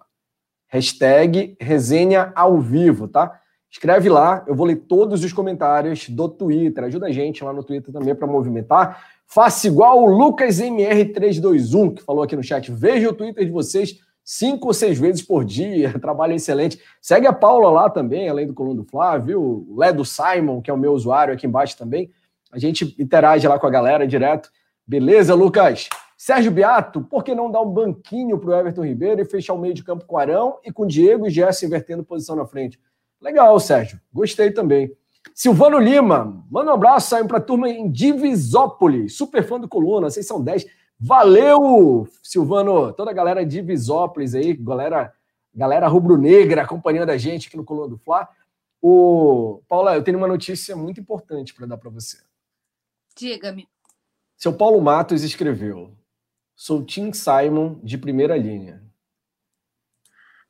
Hashtag resenha ao vivo, tá? Escreve lá, eu vou ler todos os comentários do Twitter. Ajuda a gente lá no Twitter também para movimentar. Faça igual o LucasMR321, que falou aqui no chat. Veja o Twitter de vocês cinco ou seis vezes por dia. Trabalho excelente. Segue a Paula lá também, além do Coluna do Flávio. O Ledo Simon, que é o meu usuário aqui embaixo também. A gente interage lá com a galera direto. Beleza, Lucas? Sérgio Beato, por que não dar um banquinho para o Everton Ribeiro e fechar o meio de campo com Arão e com Diego e Gerson invertendo posição na frente? Legal, Sérgio. Gostei também. Silvano Lima, manda um abraço, saiu para a turma em Divisópolis. Super fã do Coluna, vocês são 10. Valeu, Silvano, toda a galera de Divisópolis aí, galera, galera rubro-negra acompanhando a gente aqui no Coluna do Fla. O Paula, eu tenho uma notícia muito importante para dar para você. Diga-me. Seu Paulo Matos escreveu: Sou Tim Simon de primeira linha.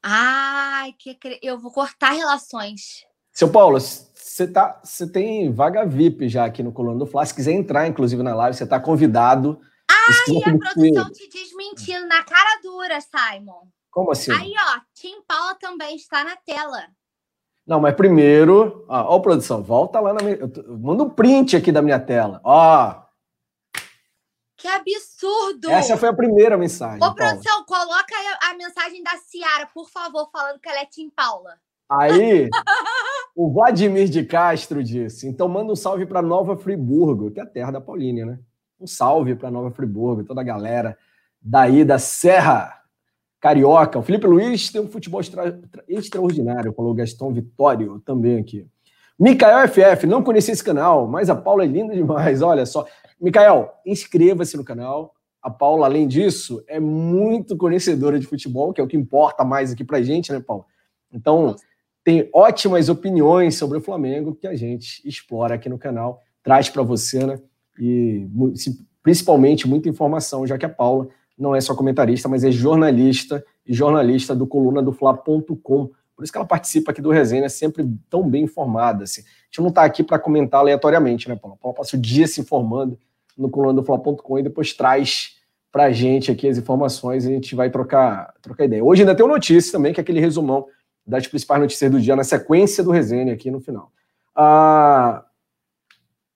Ai, que eu vou cortar relações. Seu Paulo, você tá, você tem vaga VIP já aqui no Coluna do Fla. Se quiser entrar, inclusive, na live, você está convidado. Ai, a produção te desmentindo na cara dura, Simon. Como assim? Aí, ó, Tim Paula também está na tela. Não, mas primeiro, ó, ó produção, volta lá na minha. Manda um print aqui da minha tela. Ó, que absurdo! Essa foi a primeira mensagem. Ô, produção, coloca a, mensagem da Ciara, por favor, falando que ela é Tim Paula. Aí, o Vladimir de Castro disse: então manda um salve para Nova Friburgo, que é a terra da Paulinha, né? Um salve para Nova Friburgo, toda a galera daí da Serra Carioca. O Felipe Luiz tem um futebol extra, extraordinário, falou Gastão Vitório também aqui. Micael FF, não conheci esse canal, mas a Paula é linda demais, olha só. Micael, inscreva-se no canal. A Paula, além disso, é muito conhecedora de futebol, que é o que importa mais aqui pra gente, né, Paula? Então, tem ótimas opiniões sobre o Flamengo que a gente explora aqui no canal, traz para você, né? E principalmente muita informação, já que a Paula não é só comentarista, mas é jornalista e jornalista do coluna do Fla.com. Por isso que ela participa aqui do Resenha, sempre tão bem informada. Assim. A gente não está aqui para comentar aleatoriamente, né, Paula? A Paula passa o dia se informando no coluna do Fla.com e depois traz para a gente aqui as informações e a gente vai trocar, trocar ideia. Hoje ainda tem uma notícia também, que é aquele resumão das principais notícias do dia na sequência do resenha aqui no final. Ah,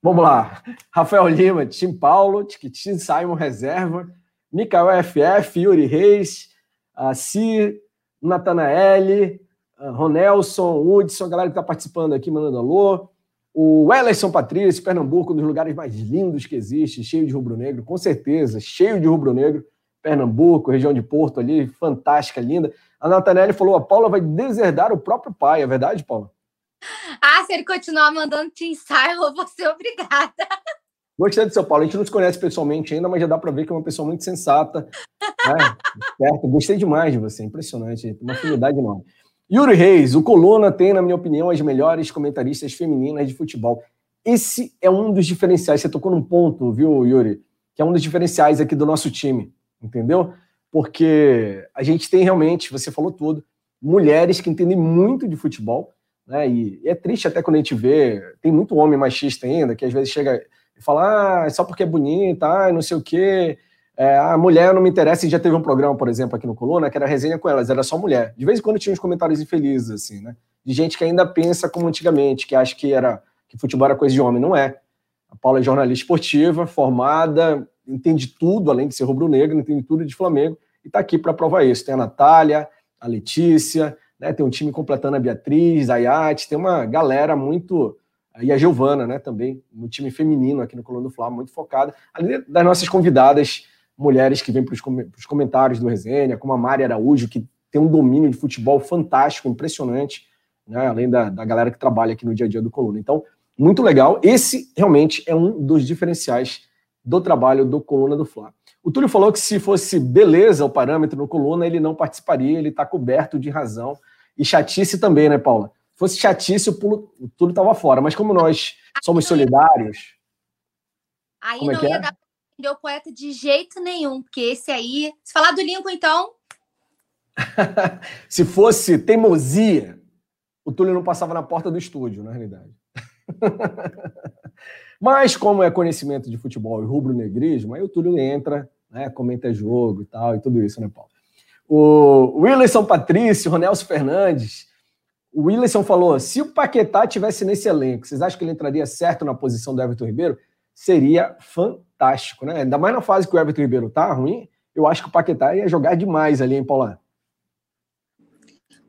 vamos lá. Rafael Lima, Tim Paulo, Tim Simon Reserva, Mikael FF, Yuri Reis, a Si, Natanael, Ronelson, Hudson, a galera que está participando aqui, mandando alô. O Ellerson Patrício, Pernambuco, um dos lugares mais lindos que existe, cheio de rubro-negro, com certeza, cheio de rubro-negro. Pernambuco, região de Porto ali, fantástica, linda. A Natanelli falou: a Paula vai deserdar o próprio pai, é verdade, Paula? Ah, se ele continuar mandando te ensaio, eu vou ser obrigada. Gostei do seu Paulo. A gente não se conhece pessoalmente ainda, mas já dá para ver que é uma pessoa muito sensata. Né? certo? Gostei demais de você, impressionante. Uma afinidade enorme. Yuri Reis, o Coluna tem, na minha opinião, as melhores comentaristas femininas de futebol. Esse é um dos diferenciais. Você tocou num ponto, viu, Yuri? Que é um dos diferenciais aqui do nosso time, entendeu? Porque a gente tem realmente, você falou tudo, mulheres que entendem muito de futebol, né? E é triste até quando a gente vê, tem muito homem machista ainda, que às vezes chega e fala, ah, é só porque é bonita, ah, não sei o quê. É, a mulher não me interessa, e já teve um programa, por exemplo, aqui no Coluna, que era resenha com elas, era só mulher. De vez em quando tinha uns comentários infelizes, assim, né? De gente que ainda pensa como antigamente, que acha que era que futebol era coisa de homem. Não é. A Paula é jornalista esportiva, formada, entende tudo, além de ser rubro-negro, entende tudo de Flamengo, e está aqui para provar isso. Tem a Natália, a Letícia, né? tem um time completando a Beatriz, a Yate, tem uma galera muito. E a Giovana, né, também, no time feminino aqui no Coluna do Flamengo, muito focada. Além das nossas convidadas mulheres que vêm para os comentários do Resenha, como a Mari Araújo, que tem um domínio de futebol fantástico, impressionante, né? além da, da galera que trabalha aqui no dia a dia do Coluna. Então, muito legal. Esse realmente é um dos diferenciais do trabalho do Coluna do Fla. O Túlio falou que se fosse beleza o parâmetro no Coluna, ele não participaria, ele está coberto de razão. E chatice também, né, Paula? Se fosse chatice, o, pulo, o Túlio estava fora. Mas como nós somos solidários. Aí como é não ia é? dar para o poeta de jeito nenhum, porque esse aí. Se falar do Lincoln, então. se fosse teimosia, o Túlio não passava na porta do estúdio, na realidade. Mas, como é conhecimento de futebol e rubro-negrismo, aí o Túlio entra, né, comenta jogo e tal, e tudo isso, né, Paulo? O Wilson Patrício, Ronelso Fernandes, o Wilson falou: se o Paquetá tivesse nesse elenco, vocês acham que ele entraria certo na posição do Everton Ribeiro? Seria fantástico, né? Ainda mais na fase que o Everton Ribeiro tá ruim, eu acho que o Paquetá ia jogar demais ali, hein, Paulão?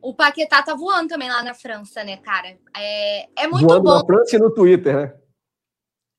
O Paquetá tá voando também lá na França, né, cara? É, é muito voando bom. na França e no Twitter, né?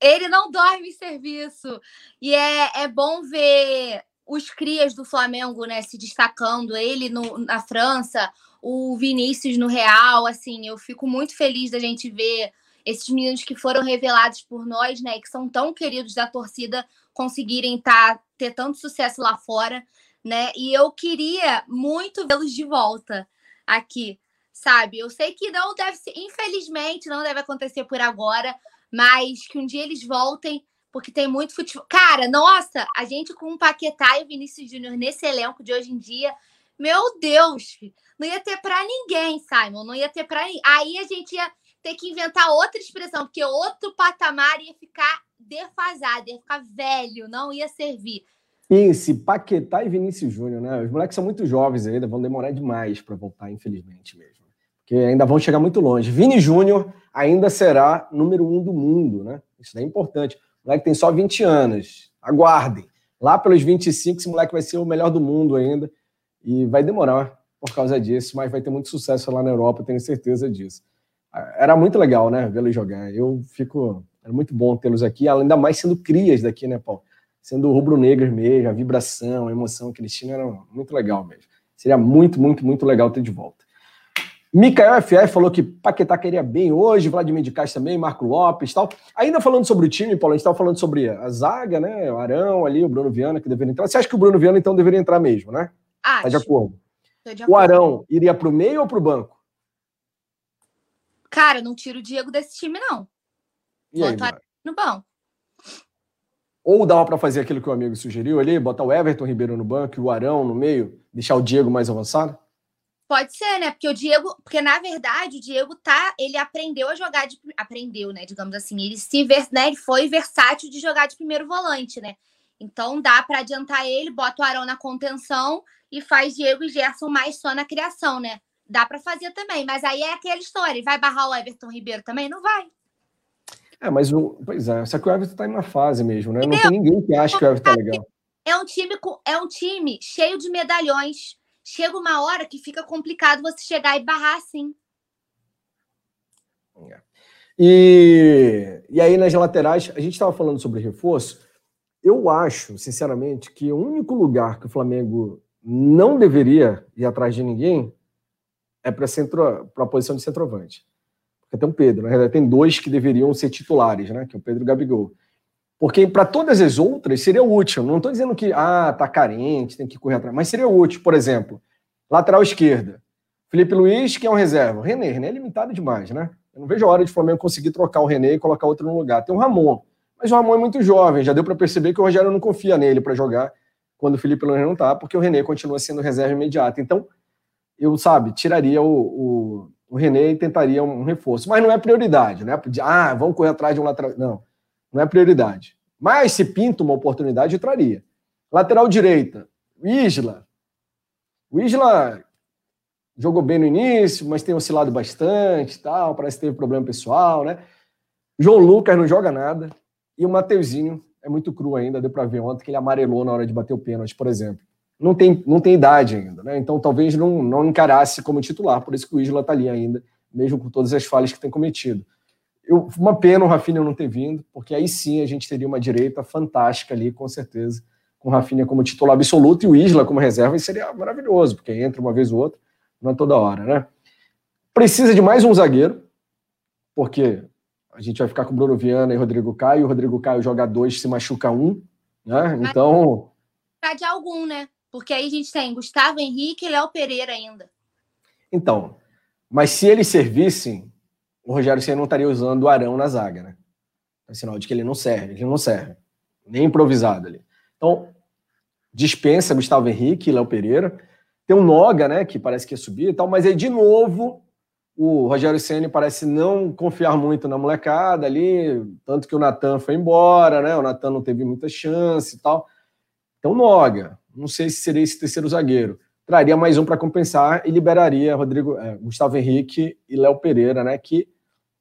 Ele não dorme em serviço. E é, é bom ver os crias do Flamengo, né, se destacando. Ele no, na França, o Vinícius no Real. Assim, eu fico muito feliz da gente ver esses meninos que foram revelados por nós, né, que são tão queridos da torcida, conseguirem tá, ter tanto sucesso lá fora, né? E eu queria muito vê-los de volta aqui, sabe? Eu sei que não deve ser, infelizmente, não deve acontecer por agora, mas que um dia eles voltem, porque tem muito futebol. Cara, nossa, a gente com o Paquetá e o Vinícius Júnior nesse elenco de hoje em dia, meu Deus, não ia ter para ninguém, Simon, não ia ter para. Aí a gente ia ter que inventar outra expressão, porque outro patamar ia ficar defasado, ia ficar velho, não ia servir. Pense, Paquetá e Vinícius Júnior, né? Os moleques são muito jovens ainda, vão demorar demais para voltar, infelizmente mesmo. Porque ainda vão chegar muito longe. Vini Júnior ainda será número um do mundo, né? Isso é importante. Moleque tem só 20 anos. Aguardem. Lá pelos 25, esse moleque vai ser o melhor do mundo ainda. E vai demorar por causa disso, mas vai ter muito sucesso lá na Europa, tenho certeza disso. Era muito legal, né? Vê-los jogar. Eu fico. Era muito bom tê-los aqui, ainda mais sendo crias daqui, né, Paulo? sendo rubro-negros mesmo, a vibração, a emoção que eles tinham era muito legal mesmo. Seria muito, muito, muito legal ter de volta. Mikael FF falou que Paquetá queria bem hoje, Vladimir de Castro também, Marco Lopes tal. Ainda falando sobre o time, Paulo, a gente estava falando sobre a zaga, né? O Arão ali, o Bruno Viana que deveria entrar. Você acha que o Bruno Viana então deveria entrar mesmo, né? Acho. Tá de acordo. de acordo. O Arão iria para o meio ou para o banco? Cara, não tiro o Diego desse time, não. E aí, no banco. Ou dava para fazer aquilo que o amigo sugeriu ali, botar o Everton Ribeiro no banco e o Arão no meio, deixar o Diego mais avançado? Pode ser, né? Porque o Diego, porque na verdade o Diego tá, ele aprendeu a jogar de aprendeu, né, digamos assim, ele se né, ele foi versátil de jogar de primeiro volante, né? Então dá para adiantar ele, bota o Arão na contenção e faz Diego e Gerson mais só na criação, né? Dá para fazer também, mas aí é aquela história, vai barrar o Everton Ribeiro também? Não vai. É, mas o. Pois é, só que o Everton tá em uma fase mesmo, né? Não tem ninguém que acha que o Everton tá legal. É um time com, é um time cheio de medalhões. Chega uma hora que fica complicado você chegar e barrar assim. É. E, e aí, nas laterais, a gente estava falando sobre reforço. Eu acho, sinceramente, que o único lugar que o Flamengo não deveria ir atrás de ninguém é para a posição de centroavante tem o Pedro, na verdade tem dois que deveriam ser titulares, né? Que é o Pedro e o Gabigol. Porque para todas as outras seria útil. Não estou dizendo que ah, tá carente, tem que correr atrás, mas seria útil, por exemplo, lateral esquerda. Felipe Luiz, que é um reserva. René, René é limitado demais, né? Eu não vejo a hora de Flamengo conseguir trocar o René e colocar outro no lugar. Tem o Ramon, mas o Ramon é muito jovem, já deu para perceber que o Rogério não confia nele para jogar quando o Felipe Luiz não tá, porque o René continua sendo reserva imediata. Então, eu, sabe, tiraria o, o o René tentaria um reforço. Mas não é prioridade, né? Ah, vamos correr atrás de um lateral. Não, não é prioridade. Mas se pinta uma oportunidade, traria. Lateral direita, o Isla. O Isla jogou bem no início, mas tem oscilado bastante, tal, parece que teve problema pessoal, né? João Lucas não joga nada. E o Mateuzinho é muito cru ainda, deu para ver ontem que ele amarelou na hora de bater o pênalti, por exemplo não tem, não tem idade ainda, né? Então talvez não, não encarasse como titular, por isso que o Isla está ali ainda, mesmo com todas as falhas que tem cometido. Eu, uma pena o Rafinha não ter vindo, porque aí sim a gente teria uma direita fantástica ali, com certeza, com o Rafinha como titular absoluto e o Isla como reserva, e seria maravilhoso, porque entra uma vez ou outra, não é toda hora, né? Precisa de mais um zagueiro, porque a gente vai ficar com Bruno Viana e Rodrigo Caio, o Rodrigo Caio joga dois, se machuca um, né? Então. De algum, né? Porque aí a gente tem Gustavo Henrique e Léo Pereira ainda. Então, mas se eles servissem, o Rogério Senna não estaria usando o Arão na zaga, né? É sinal de que ele não serve, ele não serve. Nem improvisado ali. Então, dispensa Gustavo Henrique e Léo Pereira. Tem um Noga, né, que parece que ia subir e tal, mas aí, de novo, o Rogério Senna parece não confiar muito na molecada ali, tanto que o Natan foi embora, né? O Natan não teve muita chance e tal. Então, Noga, não sei se seria esse terceiro zagueiro. Traria mais um para compensar e liberaria Rodrigo, é, Gustavo Henrique e Léo Pereira, né? Que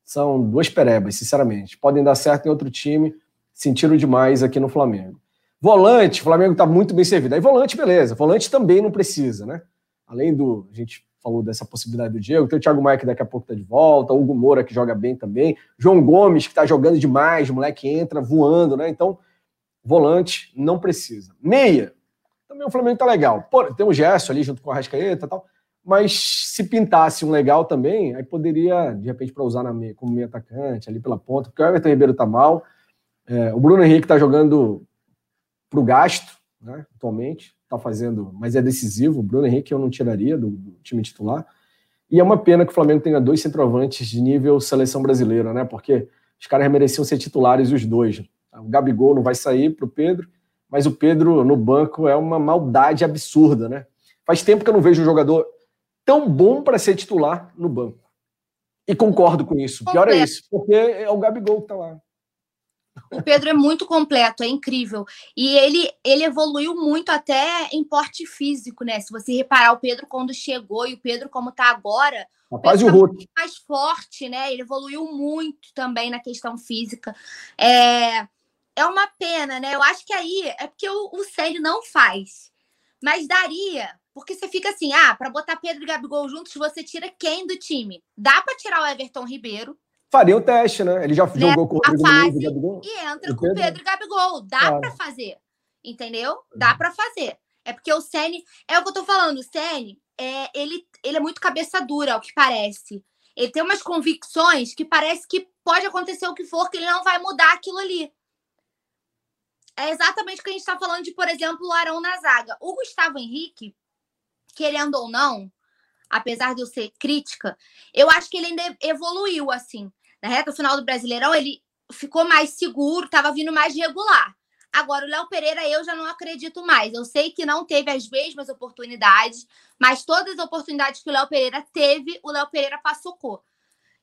são duas perebas, sinceramente. Podem dar certo em outro time, sentiram demais aqui no Flamengo. Volante, o Flamengo está muito bem servido. Aí volante, beleza. Volante também não precisa, né? Além do. A gente falou dessa possibilidade do Diego. Tem o Thiago Maia que daqui a pouco está de volta, Hugo Moura que joga bem também, João Gomes que está jogando demais, o moleque entra voando, né? Então, volante não precisa. Meia, também o Flamengo tá legal. Pô, tem o Gerson ali junto com a Rascaeta e tal, mas se pintasse um legal também, aí poderia, de repente, para usar na meia, como meio atacante, ali pela ponta, porque o Everton Ribeiro tá mal, é, o Bruno Henrique tá jogando pro gasto, né, atualmente, tá fazendo, mas é decisivo. O Bruno Henrique eu não tiraria do, do, time titular. E é uma pena que o Flamengo tenha dois centroavantes de nível seleção brasileira, né? Porque os caras mereciam ser titulares os dois. O Gabigol não vai sair para o Pedro, mas o Pedro no banco é uma maldade absurda, né? Faz tempo que eu não vejo um jogador tão bom para ser titular no banco. E concordo com isso. Pior é isso, porque é o Gabigol que tá lá. O Pedro é muito completo, é incrível. E ele, ele evoluiu muito até em porte físico, né? Se você reparar, o Pedro quando chegou e o Pedro como tá agora, Rapaz, o, o tá mais forte, né? Ele evoluiu muito também na questão física. É, é uma pena, né? Eu acho que aí é porque o, o Célio não faz. Mas daria, porque você fica assim, ah, para botar Pedro e Gabigol juntos, você tira quem do time? Dá para tirar o Everton Ribeiro, faria o teste, né? Ele já né? jogou com o Rodrigo fase e Gabigol. E entra o com o Pedro e Gabigol. Dá claro. para fazer. Entendeu? Dá para fazer. É porque o Ceni é o que eu tô falando, o Ceni é, ele, ele é muito cabeça dura, ao que parece. Ele tem umas convicções que parece que pode acontecer o que for, que ele não vai mudar aquilo ali. É exatamente o que a gente está falando de, por exemplo, o Arão na zaga. O Gustavo Henrique, querendo ou não, apesar de eu ser crítica, eu acho que ele ainda evoluiu, assim na reta final do Brasileirão, ele ficou mais seguro, estava vindo mais regular. Agora, o Léo Pereira, eu já não acredito mais. Eu sei que não teve as mesmas oportunidades, mas todas as oportunidades que o Léo Pereira teve, o Léo Pereira passou.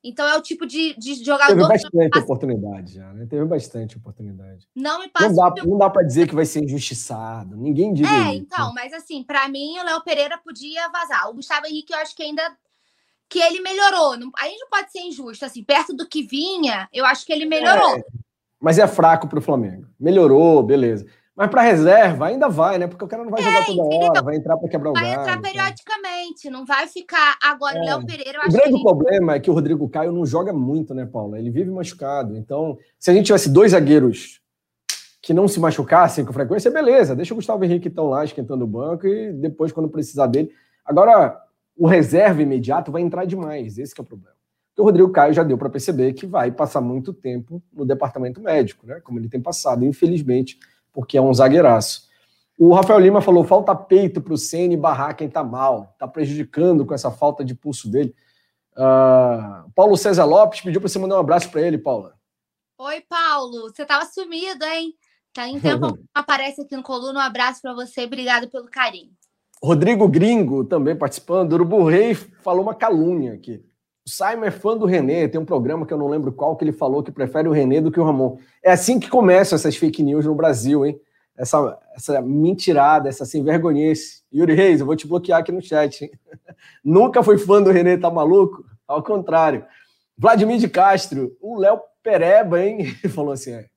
Então é o tipo de, de jogador. Teve bastante passa... oportunidade já, né? Teve bastante oportunidade. Não me passa. Não dá, não dá para dizer que vai ser injustiçado. Ninguém diria. É, isso. então, mas assim, para mim, o Léo Pereira podia vazar. O Gustavo Henrique, eu acho que ainda que ele melhorou. A gente não pode ser injusto, assim, perto do que vinha, eu acho que ele melhorou. É, mas é fraco para o Flamengo. Melhorou, beleza. Mas para reserva ainda vai, né? Porque o cara não vai é, jogar toda hora, vai entrar para quebrar o Vai galho, entrar periodicamente, não vai ficar. Agora, é. o Léo Pereira, O grande problema é que o Rodrigo Caio não joga muito, né, Paula? Ele vive machucado. Então, se a gente tivesse dois zagueiros que não se machucassem com frequência, beleza. Deixa o Gustavo Henrique então lá esquentando o banco e depois, quando precisar dele. Agora, o reserva imediato vai entrar demais. Esse é o problema. o Rodrigo Caio já deu para perceber que vai passar muito tempo no departamento médico, né? Como ele tem passado, infelizmente, porque é um zagueiraço. O Rafael Lima falou: falta peito para o Ceni barrar quem está mal, está prejudicando com essa falta de pulso dele. Uh, Paulo César Lopes pediu para você mandar um abraço para ele, Paula. Oi, Paulo, você estava sumido, hein? Tá em tempo aparece aqui no coluna. Um abraço para você, obrigado pelo carinho. Rodrigo Gringo também participando. Urubu Rei falou uma calúnia aqui. O Simon é fã do René, tem um programa que eu não lembro qual que ele falou que prefere o René do que o Ramon. É assim que começam essas fake news no Brasil, hein? Essa, essa mentirada, essa sem vergonhice. Yuri Reis, eu vou te bloquear aqui no chat, hein? Nunca foi fã do René, tá maluco? Ao contrário. Vladimir de Castro, o Léo Pereba, hein? Falou assim: é,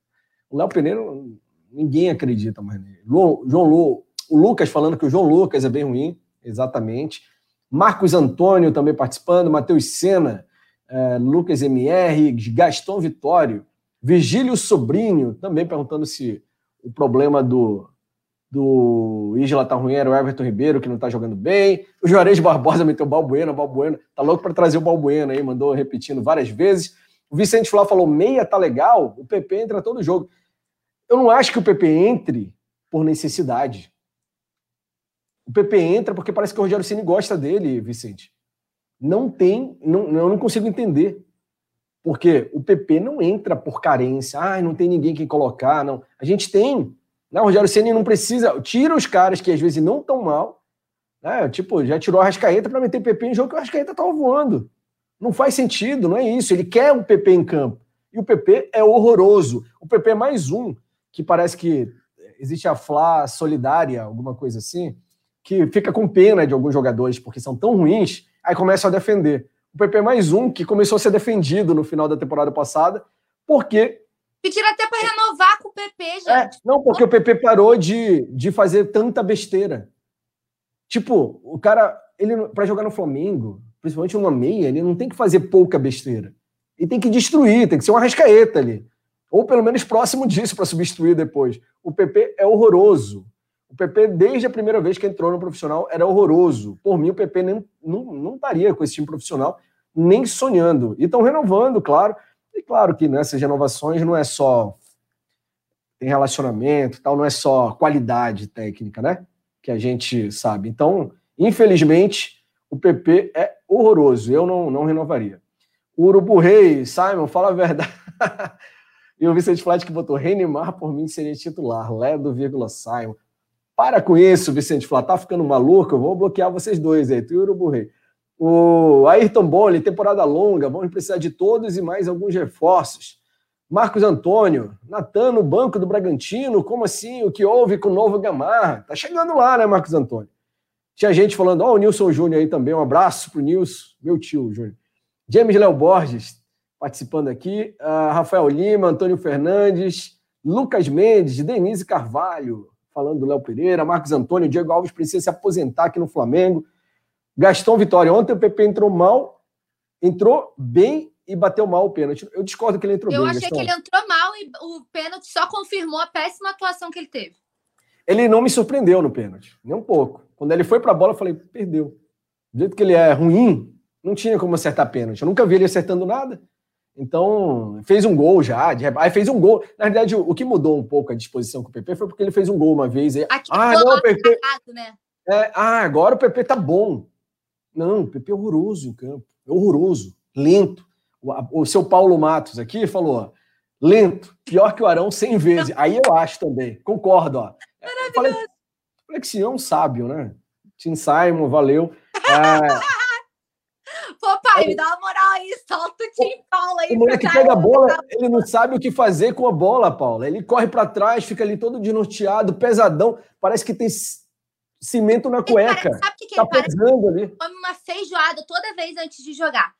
o Léo Pereiro, ninguém acredita mais nele. João Lô, o Lucas falando que o João Lucas é bem ruim, exatamente. Marcos Antônio também participando, Matheus Sena, é, Lucas MR, Gaston Vitório, Virgílio Sobrinho também perguntando se o problema do, do Isla tá ruim, era o Everton Ribeiro, que não tá jogando bem. O Juarez Barbosa meteu Balbuena, Balbuena tá louco para trazer o Balbuena aí, mandou repetindo várias vezes. O Vicente Flá falou: meia tá legal, o PP entra todo jogo. Eu não acho que o PP entre por necessidade. O PP entra porque parece que o Rogério Ceni gosta dele, Vicente. Não tem, não, eu não consigo entender. Porque o PP não entra por carência, ah, não tem ninguém que colocar, não. A gente tem né? O Rogério Ceni não precisa. Tira os caras que às vezes não estão mal. Né? Tipo, já tirou a Rascaeta para meter PP em jogo que o Rascaeta estava voando. Não faz sentido, não é isso. Ele quer um PP em campo. E o PP é horroroso. O PP é mais um, que parece que existe a Flá solidária, alguma coisa assim, que fica com pena de alguns jogadores, porque são tão ruins, aí começam a defender. O PP é mais um que começou a ser defendido no final da temporada passada, porque Pediram até para renovar com o PP, é, gente. É, não, porque o PP parou de, de fazer tanta besteira. Tipo, o cara, ele para jogar no Flamengo, principalmente numa meia, ele não tem que fazer pouca besteira. Ele tem que destruir, tem que ser uma rascaeta ali. Ou pelo menos próximo disso para substituir depois. O PP é horroroso. O PP, desde a primeira vez que entrou no profissional, era horroroso. Por mim, o PP nem, não, não estaria com esse time profissional, nem sonhando. E estão renovando, claro. E claro que nessas renovações não é só tem relacionamento, tal, não é só qualidade técnica, né? Que a gente sabe. Então, infelizmente, o PP é horroroso. Eu não, não renovaria. O Urubu Rei, Simon, fala a verdade. e o Vicente Flat que botou Neymar por mim seria titular. Ledo, vírgula, Simon. Para com isso, Vicente Flá. Tá ficando maluco? Eu vou bloquear vocês dois aí, tu e o Urubu. O Ayrton Boli, temporada longa, vamos precisar de todos e mais alguns reforços. Marcos Antônio, Natan no banco do Bragantino, como assim? O que houve com o novo Gamarra? Tá chegando lá, né, Marcos Antônio? Tinha gente falando, ó, oh, o Nilson Júnior aí também, um abraço pro Nilson, meu tio Júnior. James Léo Borges, participando aqui, uh, Rafael Lima, Antônio Fernandes, Lucas Mendes, Denise Carvalho, falando do Léo Pereira, Marcos Antônio, Diego Alves precisa se aposentar aqui no Flamengo. Gaston Vitória. Ontem o PP entrou mal, entrou bem e bateu mal o pênalti. Eu discordo que ele entrou eu bem. Eu achei Gaston. que ele entrou mal e o pênalti só confirmou a péssima atuação que ele teve. Ele não me surpreendeu no pênalti, nem um pouco. Quando ele foi para a bola, eu falei, perdeu. Do jeito que ele é ruim, não tinha como acertar pênalti. Eu nunca vi ele acertando nada. Então, fez um gol já. Aí fez um gol. Na verdade, o, que mudou um pouco a disposição com o PP foi porque ele fez um gol uma vez. Aqui ah, não, o PP. né? É, ah, agora o PP tá bom. Não, o PP é horroroso em campo. É horroroso, lento. O, o seu Paulo Matos aqui falou, lento, pior que o Arão 100 vezes. Aí eu acho também, concordo. Ó. Maravilhoso. Falei, falei que sim, é um sábio, né? Tim Simon, valeu. É... Pai, me dá uma moral aí, solta o Tim Paulo aí. O moleque pega a bola, ele não sabe o que fazer com a bola, Paula. Ele corre para trás, fica ali todo desnorteado, pesadão. Parece que tem cimento na cueca. Ele, sabe o que, que tá ele pesando ali. Come uma feijoada toda vez antes de jogar.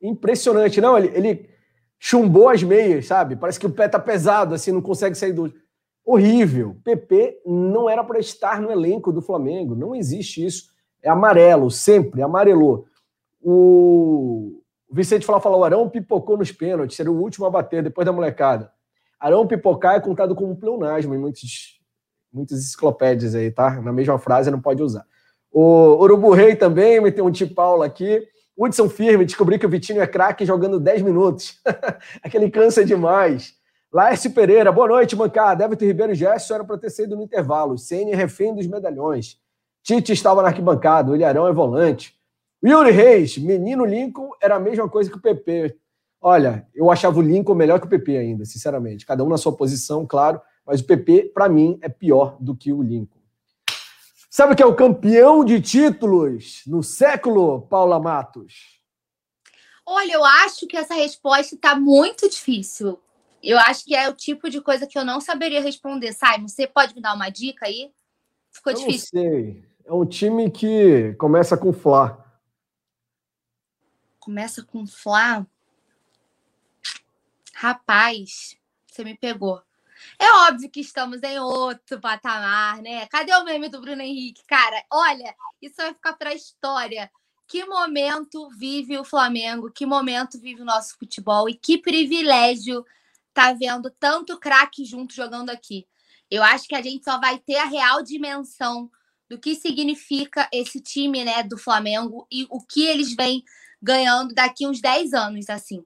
Impressionante, não? Ele, ele chumbou as meias, sabe? Parece que o pé tá pesado, assim, não consegue sair do. Horrível. PP não era para estar no elenco do Flamengo. Não existe isso. É amarelo, sempre, amarelou. O Vicente falou, falou, Arão pipocou nos pênaltis, seria o último a bater depois da molecada. Arão pipocar é contado como pleonasmo em muitos muitas enciclopédias aí, tá? Na mesma frase não pode usar. O Urubu Rei também, meteu um tio Paulo aqui. Hudson Firme, descobri que o Vitinho é craque jogando 10 minutos. Aquele cansa demais. Laércio Pereira, boa noite, mancada. Everton Ribeiro Gesso era para ter saído no intervalo. Ceni refém dos medalhões. Tite estava na arquibancada. O Ilharão é volante. Yuri Reis, menino Lincoln era a mesma coisa que o PP. Olha, eu achava o Lincoln melhor que o PP ainda, sinceramente. Cada um na sua posição, claro mas o PP, para mim, é pior do que o Lincoln. Sabe o que é o campeão de títulos no século, Paula Matos? Olha, eu acho que essa resposta está muito difícil. Eu acho que é o tipo de coisa que eu não saberia responder. Simon, você pode me dar uma dica aí? Ficou eu difícil. Não sei. É um time que começa com Flá. Começa com Flá? Rapaz, você me pegou. É óbvio que estamos em outro patamar, né? Cadê o meme do Bruno Henrique? Cara, olha, isso vai ficar para a história. Que momento vive o Flamengo? Que momento vive o nosso futebol? E que privilégio tá vendo tanto craque junto jogando aqui. Eu acho que a gente só vai ter a real dimensão do que significa esse time, né, do Flamengo e o que eles vêm ganhando daqui uns 10 anos, assim.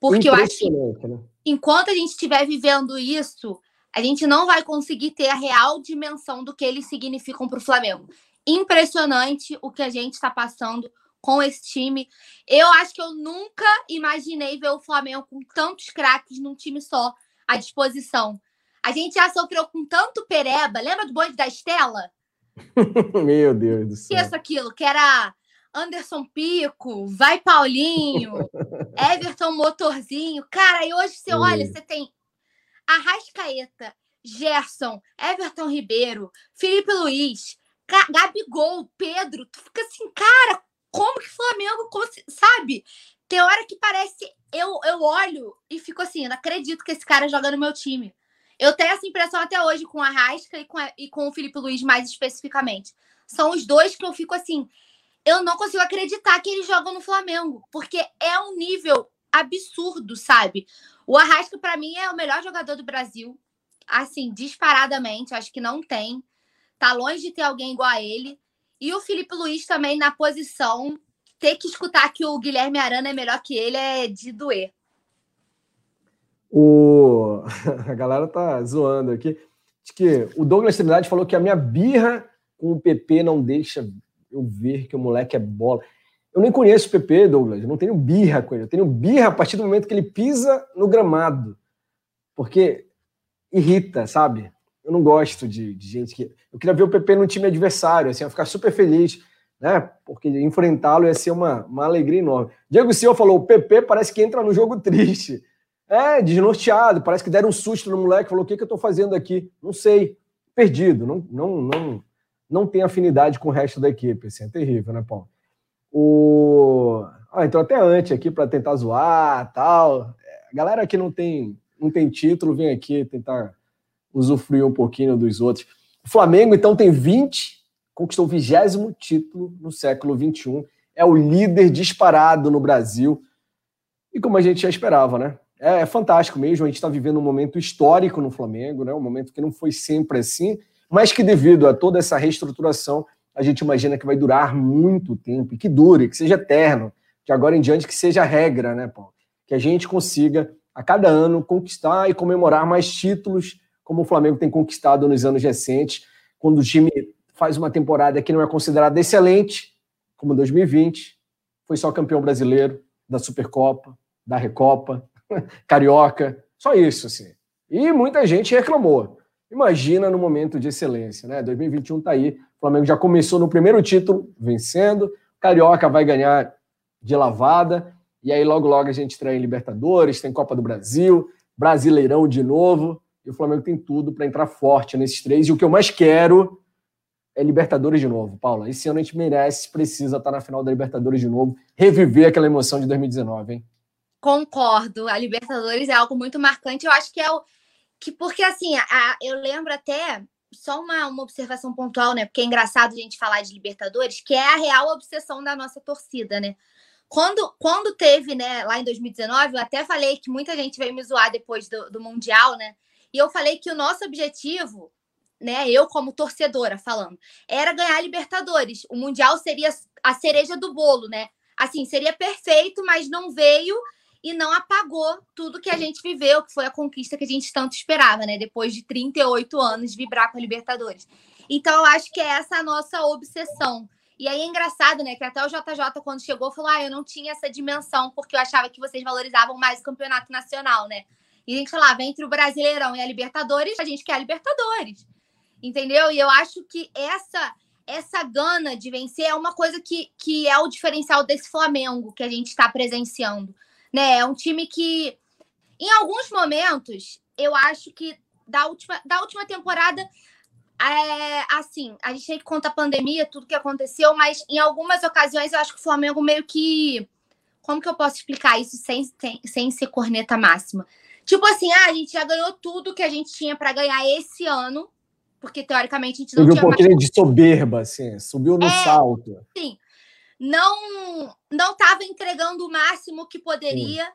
Porque eu acho que né? enquanto a gente estiver vivendo isso, a gente não vai conseguir ter a real dimensão do que eles significam para o Flamengo. Impressionante o que a gente está passando com esse time. Eu acho que eu nunca imaginei ver o Flamengo com tantos craques num time só à disposição. A gente já sofreu com tanto pereba. Lembra do bonde da Estela? Meu Deus do céu. Isso, aquilo, que era Anderson Pico, vai Paulinho, Everton Motorzinho. Cara, e hoje você olha, você tem Arrascaeta, Gerson, Everton Ribeiro, Felipe Luiz, Gabigol, Pedro. Tu fica assim, cara, como que Flamengo, sabe? Tem hora que parece. Eu, eu olho e fico assim, não acredito que esse cara joga no meu time. Eu tenho essa impressão até hoje com a Rasca e com, a, e com o Felipe Luiz, mais especificamente. São os dois que eu fico assim. Eu não consigo acreditar que eles jogam no Flamengo, porque é um nível absurdo, sabe? O Arrasca, para mim, é o melhor jogador do Brasil. Assim, disparadamente, acho que não tem. Tá longe de ter alguém igual a ele. E o Felipe Luiz também na posição. Ter que escutar que o Guilherme Arana é melhor que ele é de doer. O... A galera tá zoando aqui. Diz que o Douglas Trindade falou que a minha birra com o PP não deixa eu ver que o moleque é bola. Eu nem conheço o PP, Douglas. Eu não tenho birra com ele. Eu tenho birra a partir do momento que ele pisa no gramado. Porque irrita, sabe? Eu não gosto de, de gente que. Eu queria ver o PP no time adversário, assim, eu ficar super feliz, né? Porque enfrentá-lo ia ser uma, uma alegria enorme. Diego Silva falou: o PP parece que entra no jogo triste. É, desnorteado, parece que deram um susto no moleque, falou: o que, que eu tô fazendo aqui? Não sei, perdido, não, não, não, não tem afinidade com o resto da equipe. Assim, é terrível, né, Paulo? O... Ah, então até antes aqui para tentar zoar tal. A galera que não tem, não tem título vem aqui tentar usufruir um pouquinho dos outros. O Flamengo, então, tem 20, conquistou o vigésimo título no século XXI, é o líder disparado no Brasil. E como a gente já esperava, né? É, é fantástico mesmo, a gente está vivendo um momento histórico no Flamengo, né? um momento que não foi sempre assim, mas que devido a toda essa reestruturação, a gente imagina que vai durar muito tempo, e que dure, que seja eterno, que agora em diante que seja regra, né, Paulo? Que a gente consiga, a cada ano, conquistar e comemorar mais títulos como o Flamengo tem conquistado nos anos recentes, quando o time faz uma temporada que não é considerada excelente, como 2020, foi só campeão brasileiro da Supercopa, da Recopa, Carioca, só isso, assim. E muita gente reclamou. Imagina no momento de excelência, né? 2021 tá aí, o Flamengo já começou no primeiro título vencendo, Carioca vai ganhar de lavada, e aí logo logo a gente traz Libertadores, tem Copa do Brasil, Brasileirão de novo. E o Flamengo tem tudo para entrar forte nesses três. E o que eu mais quero é Libertadores de novo, Paula. Esse ano a gente merece, precisa estar na final da Libertadores de novo, reviver aquela emoção de 2019, hein? Concordo. A Libertadores é algo muito marcante. Eu acho que é o. Que, porque assim, a, eu lembro até só uma, uma observação pontual, né? Porque é engraçado a gente falar de Libertadores, que é a real obsessão da nossa torcida, né? Quando, quando teve, né, lá em 2019, eu até falei que muita gente veio me zoar depois do, do Mundial, né? E eu falei que o nosso objetivo, né, eu como torcedora falando, era ganhar a Libertadores. O Mundial seria a cereja do bolo, né? Assim, seria perfeito, mas não veio e não apagou tudo que a gente viveu, que foi a conquista que a gente tanto esperava, né? Depois de 38 anos de vibrar com a Libertadores. Então, eu acho que é essa a nossa obsessão. E aí é engraçado, né? Que até o JJ, quando chegou, falou: Ah, eu não tinha essa dimensão, porque eu achava que vocês valorizavam mais o campeonato nacional, né? E a gente falava, entre o Brasileirão e a Libertadores, a gente quer a Libertadores. Entendeu? E eu acho que essa essa gana de vencer é uma coisa que, que é o diferencial desse Flamengo que a gente está presenciando. Né? É um time que, em alguns momentos, eu acho que da última, da última temporada, é, assim, a gente tem que contar a pandemia, tudo que aconteceu, mas em algumas ocasiões eu acho que o Flamengo meio que. Como que eu posso explicar isso sem, sem, sem ser corneta máxima? Tipo assim, ah, a gente já ganhou tudo que a gente tinha para ganhar esse ano, porque teoricamente a gente não Teve tinha um pouquinho mais... de soberba, assim, subiu no é, salto. Sim. Não não estava entregando o máximo que poderia, sim.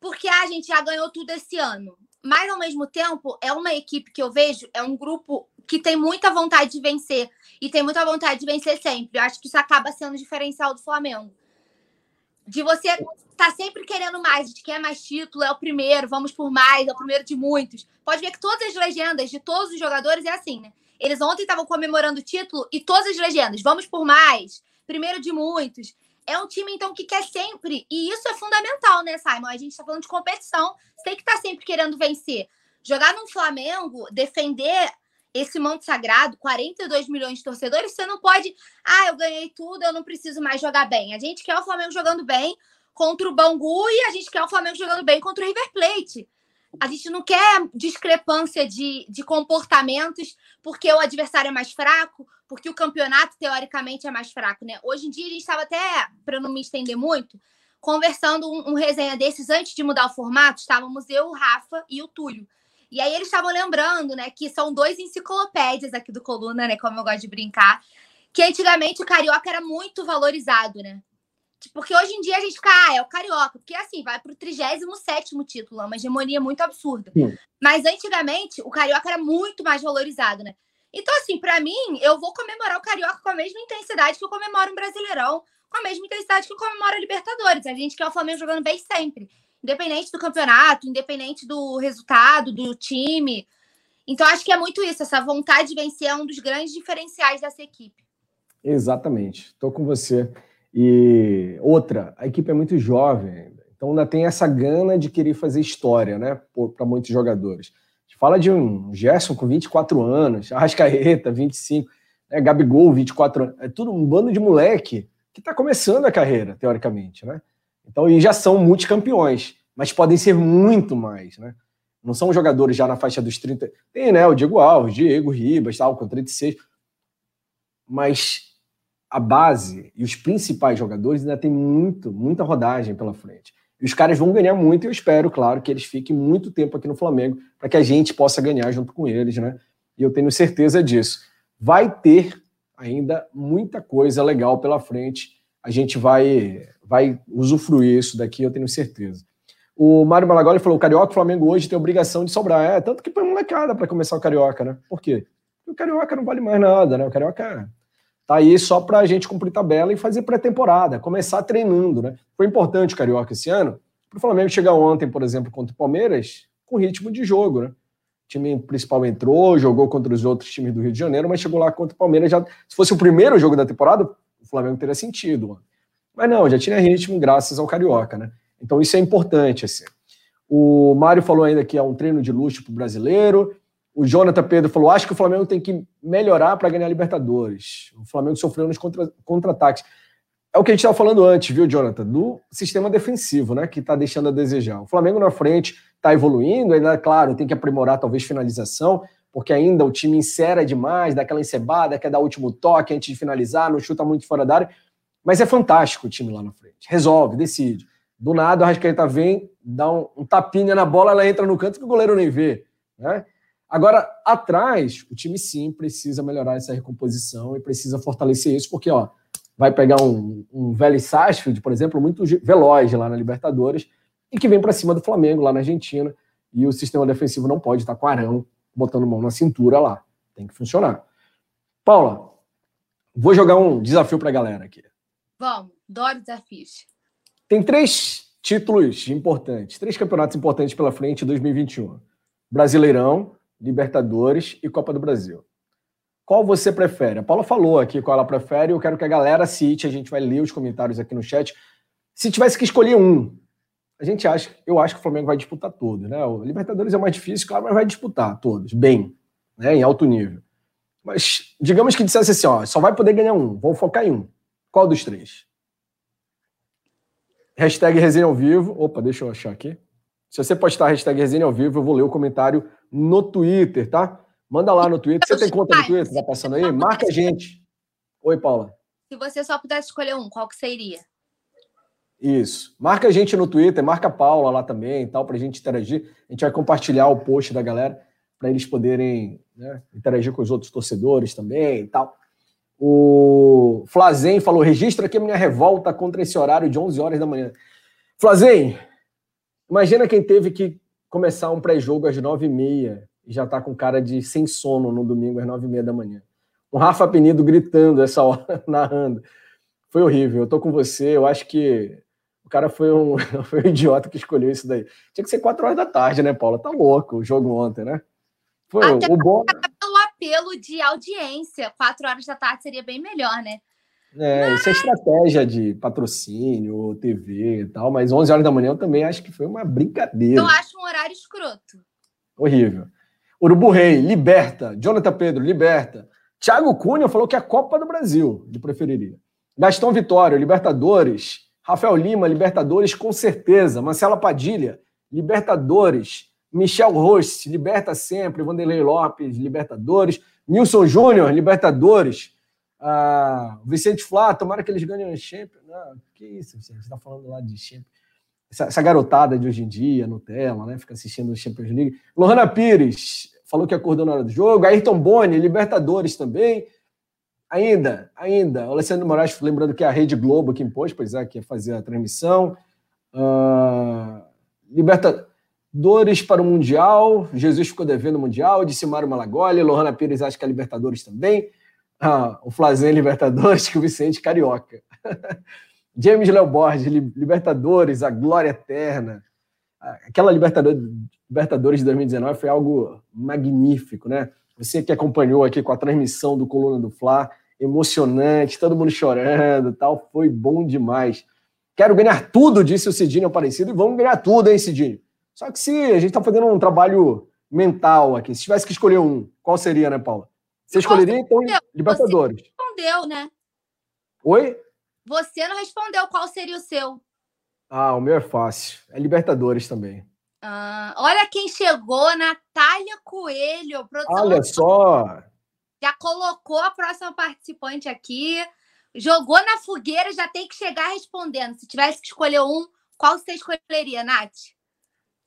porque ah, a gente já ganhou tudo esse ano. mas ao mesmo tempo é uma equipe que eu vejo, é um grupo que tem muita vontade de vencer e tem muita vontade de vencer sempre. Eu acho que isso acaba sendo o diferencial do Flamengo. De você tá sempre querendo mais, a gente quer mais título, é o primeiro, vamos por mais, é o primeiro de muitos. Pode ver que todas as legendas de todos os jogadores é assim, né? Eles ontem estavam comemorando o título e todas as legendas, vamos por mais, primeiro de muitos. É um time, então, que quer sempre. E isso é fundamental, né, Simon? A gente está falando de competição, você tem que estar tá sempre querendo vencer. Jogar no Flamengo, defender esse manto sagrado, 42 milhões de torcedores, você não pode. Ah, eu ganhei tudo, eu não preciso mais jogar bem. A gente quer o Flamengo jogando bem contra o Bangu e a gente quer o Flamengo jogando bem contra o River Plate. A gente não quer discrepância de, de comportamentos porque o adversário é mais fraco, porque o campeonato, teoricamente, é mais fraco, né? Hoje em dia, a gente estava até, para não me estender muito, conversando um, um, resenha desses antes de mudar o formato, estávamos eu, o Rafa e o Túlio. E aí eles estavam lembrando, né, que são dois enciclopédias aqui do Coluna, né, como eu gosto de brincar, que antigamente o carioca era muito valorizado, né? Porque hoje em dia a gente fica, ah, é o carioca, porque assim, vai pro 37 título, é uma hegemonia muito absurda. Sim. Mas antigamente o carioca era muito mais valorizado, né? Então, assim, para mim, eu vou comemorar o carioca com a mesma intensidade que eu comemoro um brasileirão, com a mesma intensidade que eu comemoro a Libertadores. A gente quer o Flamengo jogando bem sempre, independente do campeonato, independente do resultado, do time. Então, acho que é muito isso, essa vontade de vencer é um dos grandes diferenciais dessa equipe. Exatamente, estou com você. E outra, a equipe é muito jovem ainda. Então ainda tem essa gana de querer fazer história, né? Para muitos jogadores. A gente fala de um Gerson com 24 anos, Arrascaeta, 25, né? Gabigol, 24 anos. É tudo um bando de moleque que está começando a carreira, teoricamente, né? Então, e já são multicampeões, mas podem ser muito mais, né? Não são jogadores já na faixa dos 30. Tem, né? O Diego Alves, Diego Ribas, tal, com 36. Mas a base e os principais jogadores ainda tem muito, muita rodagem pela frente. E os caras vão ganhar muito, e eu espero, claro, que eles fiquem muito tempo aqui no Flamengo para que a gente possa ganhar junto com eles, né? E eu tenho certeza disso. Vai ter ainda muita coisa legal pela frente. A gente vai, vai usufruir isso daqui, eu tenho certeza. O Mário Malagoli falou: o Carioca o Flamengo hoje tem obrigação de sobrar. É, tanto que põe molecada para começar o Carioca, né? Por quê? Porque o Carioca não vale mais nada, né? O Carioca é Tá aí só para a gente cumprir tabela e fazer pré-temporada, começar treinando, né? Foi importante o Carioca esse ano, para o Flamengo chegar ontem, por exemplo, contra o Palmeiras, com ritmo de jogo, né? O time principal entrou, jogou contra os outros times do Rio de Janeiro, mas chegou lá contra o Palmeiras já. Se fosse o primeiro jogo da temporada, o Flamengo teria sentido. Mas não, já tinha ritmo graças ao Carioca, né? Então isso é importante, assim. O Mário falou ainda que é um treino de luxo para o brasileiro. O Jonathan Pedro falou: acho que o Flamengo tem que melhorar para ganhar Libertadores. O Flamengo sofreu nos contra-ataques. É o que a gente estava falando antes, viu, Jonathan? Do sistema defensivo, né? Que está deixando a desejar. O Flamengo na frente está evoluindo, ainda, claro, tem que aprimorar talvez finalização, porque ainda o time insera demais, dá aquela encebada, quer dar o último toque antes de finalizar, não chuta muito fora da área. Mas é fantástico o time lá na frente. Resolve, decide. Do nada, o Rascaeta vem, dá um, um tapinha na bola, ela entra no canto que o goleiro nem vê. Né? Agora, atrás, o time sim precisa melhorar essa recomposição e precisa fortalecer isso, porque ó, vai pegar um, um Vélez Sarsfield, por exemplo, muito veloz lá na Libertadores, e que vem para cima do Flamengo lá na Argentina, e o sistema defensivo não pode estar com Arão botando mão na cintura lá. Tem que funcionar. Paula, vou jogar um desafio para a galera aqui. Vamos, adoro desafios. Tem três títulos importantes, três campeonatos importantes pela frente em 2021. Brasileirão, Libertadores e Copa do Brasil. Qual você prefere? A Paula falou aqui qual ela prefere. Eu quero que a galera cite, a gente vai ler os comentários aqui no chat. Se tivesse que escolher um, a gente acha, eu acho que o Flamengo vai disputar todos, né? O Libertadores é mais difícil, claro, mas vai disputar todos, bem, né? Em alto nível. Mas digamos que dissesse assim, ó, só vai poder ganhar um, vou focar em um. Qual dos três? Hashtag resenha ao vivo. Opa, deixa eu achar aqui. Se você postar a hashtag resenha ao vivo, eu vou ler o comentário no Twitter, tá? Manda lá no Twitter. Você tem conta no Twitter? Tá passando aí? Marca a gente. Oi, Paula. Se você só pudesse escolher um, qual que seria? Isso. Marca a gente no Twitter, marca a Paula lá também e tal, pra gente interagir. A gente vai compartilhar o post da galera para eles poderem né, interagir com os outros torcedores também e tal. O Flazen falou: registra aqui a minha revolta contra esse horário de 11 horas da manhã. Flazen, imagina quem teve que começar um pré-jogo às nove e meia e já tá com cara de sem sono no domingo às nove e meia da manhã. Um Rafa Penido gritando essa hora, narrando. Foi horrível. Eu tô com você. Eu acho que o cara foi um, foi um idiota que escolheu isso daí. Tinha que ser quatro horas da tarde, né, Paula? Tá louco o jogo ontem, né? Foi Até o bom. Pelo apelo de audiência, quatro horas da tarde seria bem melhor, né? É, isso é estratégia de patrocínio, TV e tal, mas 11 horas da manhã eu também acho que foi uma brincadeira. Eu acho um horário escroto. Horrível. Urubu Rei, liberta. Jonathan Pedro, liberta. Thiago Cunha falou que é a Copa do Brasil, ele preferiria. Gastão Vitório, Libertadores. Rafael Lima, Libertadores, com certeza. Marcela Padilha, Libertadores. Michel Rossi, liberta sempre. Vanderlei Lopes, Libertadores. Nilson Júnior, Libertadores. Ah, Vicente Flá, tomara que eles ganhem o Champions. Não, que isso, você está falando lá de Champions. Essa, essa, garotada de hoje em dia, Nutella, né? Fica assistindo o Champions League. Lohana Pires, falou que acordou na hora do jogo. Ayrton Boni, Libertadores também. Ainda, ainda. O Alessandro Moraes, lembrando que é a Rede Globo que impôs, pois é, que ia fazer a transmissão. Uh, Libertadores para o Mundial. Jesus ficou devendo o Mundial. Disse Mário Malagoli. Lohana Pires acha que é Libertadores também. Ah, o Flazen Libertadores, que o Vicente Carioca. James Léo Borges, Libertadores, a glória eterna. Aquela Libertadores, Libertadores de 2019 foi algo magnífico, né? Você que acompanhou aqui com a transmissão do Coluna do Fla, emocionante, todo mundo chorando tal, foi bom demais. Quero ganhar tudo, disse o Cidinho Aparecido, e vamos ganhar tudo, hein, Cidinho? Só que se a gente está fazendo um trabalho mental aqui, se tivesse que escolher um, qual seria, né, Paula? Você escolheria, então, Libertadores. Você respondeu, né? Oi? Você não respondeu qual seria o seu. Ah, o meu é fácil. É Libertadores também. Ah, olha quem chegou, Natália Coelho. Olha só. Já colocou a próxima participante aqui. Jogou na fogueira, já tem que chegar respondendo. Se tivesse que escolher um, qual você escolheria, Nath?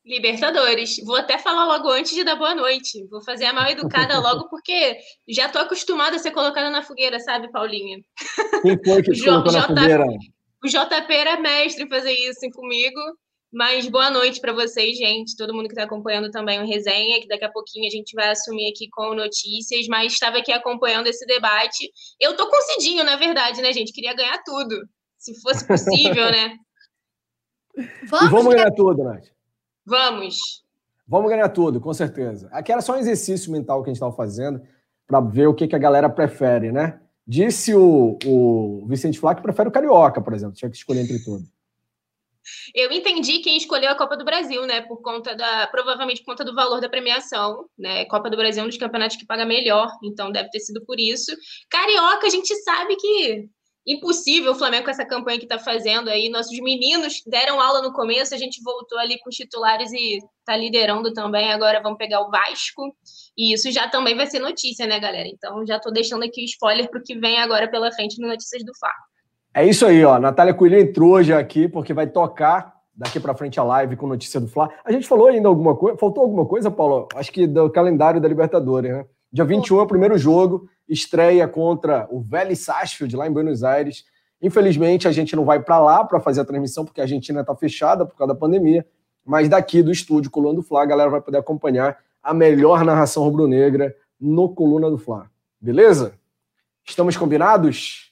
Libertadores. Vou até falar logo antes de dar boa noite. Vou fazer a mal educada logo, porque já tô acostumada a ser colocada na fogueira, sabe, Paulinha? Quem foi que te colocou na fogueira? O JP era mestre em fazer isso comigo. Mas boa noite para vocês, gente, todo mundo que está acompanhando também o resenha, que daqui a pouquinho a gente vai assumir aqui com notícias, mas estava aqui acompanhando esse debate. Eu tô com Cidinho, na verdade, né, gente? Queria ganhar tudo, se fosse possível, né? Vamos, vamos ganhar tudo, Nath. Vamos. Vamos ganhar tudo, com certeza. Aqui era só um exercício mental que a gente estava fazendo para ver o que, que a galera prefere, né? Disse o, o Vicente Flá que prefere o Carioca, por exemplo, tinha que escolher entre todos. Eu entendi quem escolheu a Copa do Brasil, né? Por conta da. Provavelmente por conta do valor da premiação, né? Copa do Brasil é um dos campeonatos que paga melhor, então deve ter sido por isso. Carioca, a gente sabe que impossível o Flamengo com essa campanha que está fazendo aí. Nossos meninos deram aula no começo, a gente voltou ali com os titulares e está liderando também. Agora vamos pegar o Vasco. E isso já também vai ser notícia, né, galera? Então já estou deixando aqui o spoiler para o que vem agora pela frente no Notícias do Fá. É isso aí, ó. Natália Coelho entrou já aqui, porque vai tocar daqui para frente a live com notícia do Fla. A gente falou ainda alguma coisa? Faltou alguma coisa, Paulo? Acho que do calendário da Libertadores, né? Dia 21 é o primeiro jogo, estreia contra o Vélez Sarsfield, lá em Buenos Aires. Infelizmente, a gente não vai para lá para fazer a transmissão, porque a Argentina está fechada por causa da pandemia. Mas daqui do estúdio Coluna do Fla, a galera vai poder acompanhar a melhor narração rubro-negra no Coluna do Fla. Beleza? Estamos combinados?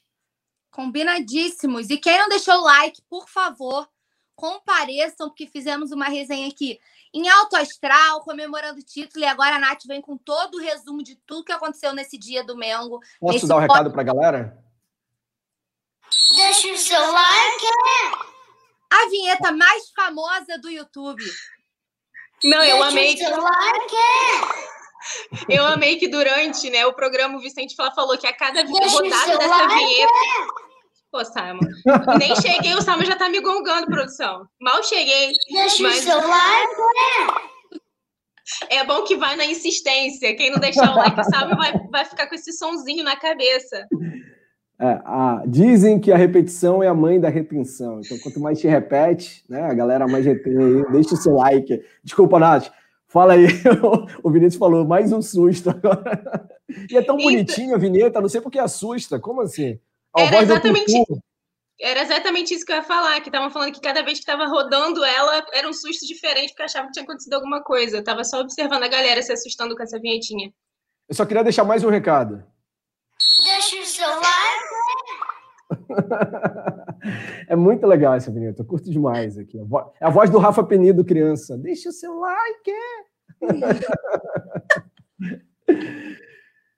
Combinadíssimos. E quem não deixou o like, por favor, compareçam, porque fizemos uma resenha aqui em alto astral, comemorando o título. E agora a Nath vem com todo o resumo de tudo que aconteceu nesse dia do Mengo. Posso dar um recado para a galera? Deixa o seu like. A vinheta mais famosa do YouTube. Não, eu Deixa amei. O seu like. Eu amei que durante né, o programa o Vicente falou que a cada rodada dessa like. vinheta. Pô, Simon. Nem cheguei, o Simon já tá me gongando, produção. Mal cheguei. Deixa mas... o seu like. É bom que vai na insistência. Quem não deixar o like, sabe, vai, vai ficar com esse sonzinho na cabeça. É, a, dizem que a repetição é a mãe da retenção. Então, quanto mais te repete, né, a galera mais retém aí. Deixa o seu like. Desculpa, Nath. Fala aí, o Vinícius falou, mais um susto agora. E é tão bonitinho a vinheta, não sei porque assusta. Como assim? Era exatamente. Era exatamente isso que eu ia falar, que estavam falando que cada vez que estava rodando ela, era um susto diferente, porque achava que tinha acontecido alguma coisa. Eu tava só observando a galera se assustando com essa vinhetinha. Eu só queria deixar mais um recado. Deixa o seu like. é muito legal essa vinheta, eu curto demais aqui. É a voz do Rafa Penido, criança. Deixa o seu like.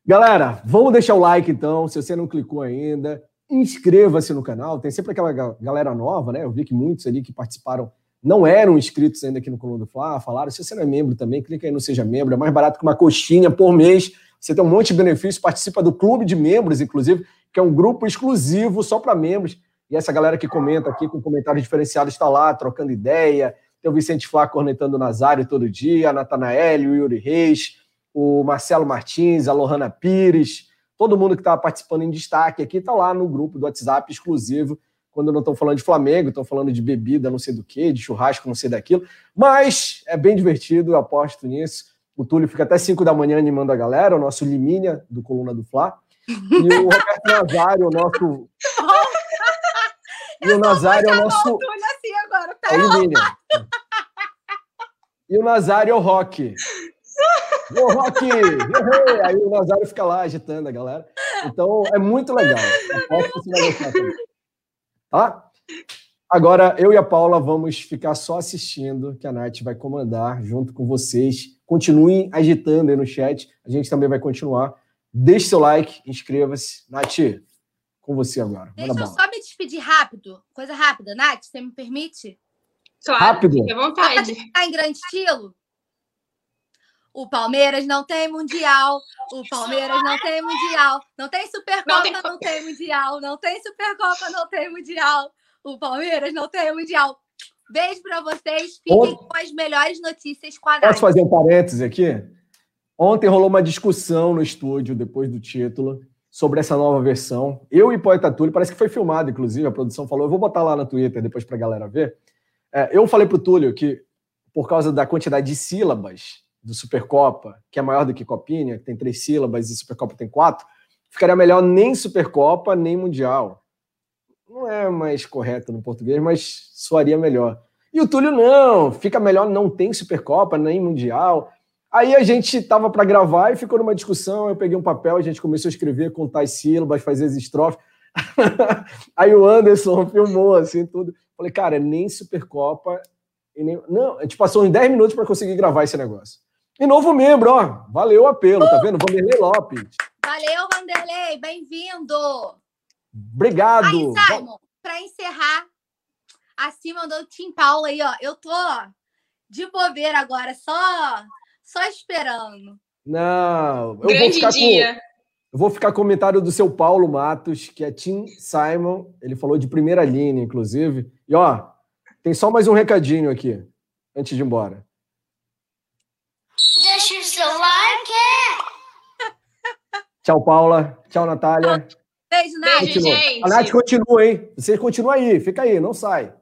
Galera, vamos deixar o like então, se você não clicou ainda. Inscreva-se no canal, tem sempre aquela galera nova, né? Eu vi que muitos ali que participaram não eram inscritos ainda aqui no Coluna do Fla, falaram, se você não é membro também, clica aí no Seja Membro, é mais barato que uma coxinha por mês, você tem um monte de benefícios, participa do clube de membros, inclusive, que é um grupo exclusivo só para membros, e essa galera que comenta aqui com comentários diferenciados está lá, trocando ideia, tem o Vicente Flá cornetando o Nazário todo dia, a Natanael, o Yuri Reis, o Marcelo Martins, a Lohana Pires, todo mundo que está participando em destaque aqui está lá no grupo do WhatsApp exclusivo, quando não estão falando de Flamengo, estão falando de bebida, não sei do que, de churrasco, não sei daquilo. Mas é bem divertido, eu aposto nisso. O Túlio fica até 5 da manhã animando a galera, o nosso Limínia do Coluna do Fla. E o Roberto Nazário, o nosso. e o Nazário é o nosso. Assim agora, tá? É o Limínia. E o Nazário é o Rock. Ô, Rock! Aí o Nazário fica lá agitando a galera. Então é muito legal. Aposto que você vai gostar também. Tá? Agora, eu e a Paula vamos ficar só assistindo, que a Nath vai comandar junto com vocês. Continuem agitando aí no chat. A gente também vai continuar. Deixe seu like, inscreva-se. Nath, com você agora. Deixa eu só me despedir rápido. Coisa rápida. Nath, você me permite? Claro, rápido. fique à vontade. Tá em grande estilo? O Palmeiras não tem mundial. O Palmeiras não tem mundial. Não tem Supercopa, não tem, não tem mundial. Não tem Supercopa, não tem mundial. O Palmeiras não tem mundial. Beijo para vocês. Fiquem com as melhores notícias com a Posso fazer um parêntese aqui? Ontem rolou uma discussão no estúdio, depois do título, sobre essa nova versão. Eu e Poeta Túlio, parece que foi filmado, inclusive, a produção falou, eu vou botar lá no Twitter depois para a galera ver. É, eu falei para o Túlio que, por causa da quantidade de sílabas do Supercopa, que é maior do que Copinha, que tem três sílabas e Supercopa tem quatro, ficaria melhor nem Supercopa, nem Mundial. Não é mais correto no português, mas soaria melhor. E o Túlio, não, fica melhor, não tem Supercopa, nem Mundial. Aí a gente estava para gravar e ficou numa discussão. Eu peguei um papel, a gente começou a escrever, contar as sílabas, fazer as estrofes. Aí o Anderson filmou assim tudo. Falei, cara, nem Supercopa. E nem... Não, a gente passou uns 10 minutos para conseguir gravar esse negócio. E novo membro, ó. Valeu o apelo, tá vendo? Vanderlei Lopes. Valeu, Vanderlei. Bem-vindo. Obrigado. Aí, Simon, para encerrar, acima do Tim Paulo aí, ó. Eu tô de bobeira agora, só só esperando. Não, eu Grande vou ficar dia. Com, eu vou ficar com o comentário do seu Paulo Matos, que é Tim Simon. Ele falou de primeira linha, inclusive. E ó, tem só mais um recadinho aqui, antes de ir embora. Tchau, Paula. Tchau, Natália. Beijo, Nath. Beijo, gente. A Nath continua, hein? Você continua aí, fica aí, não sai.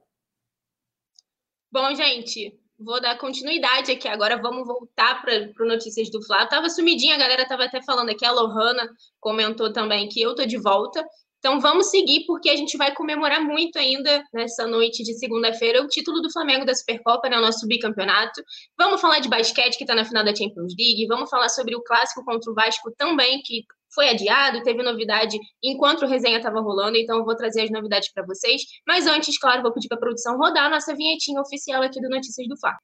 Bom, gente, vou dar continuidade aqui. Agora vamos voltar para o Notícias do Flá. Tava sumidinha, a galera tava até falando aqui. A Lohana comentou também que eu tô de volta. Então vamos seguir, porque a gente vai comemorar muito ainda nessa noite de segunda-feira o título do Flamengo da Supercopa, né, o nosso bicampeonato. Vamos falar de basquete, que está na final da Champions League. Vamos falar sobre o clássico contra o Vasco também, que foi adiado, teve novidade enquanto o resenha estava rolando, então eu vou trazer as novidades para vocês. Mas antes, claro, vou pedir para a produção rodar a nossa vinhetinha oficial aqui do Notícias do Fá.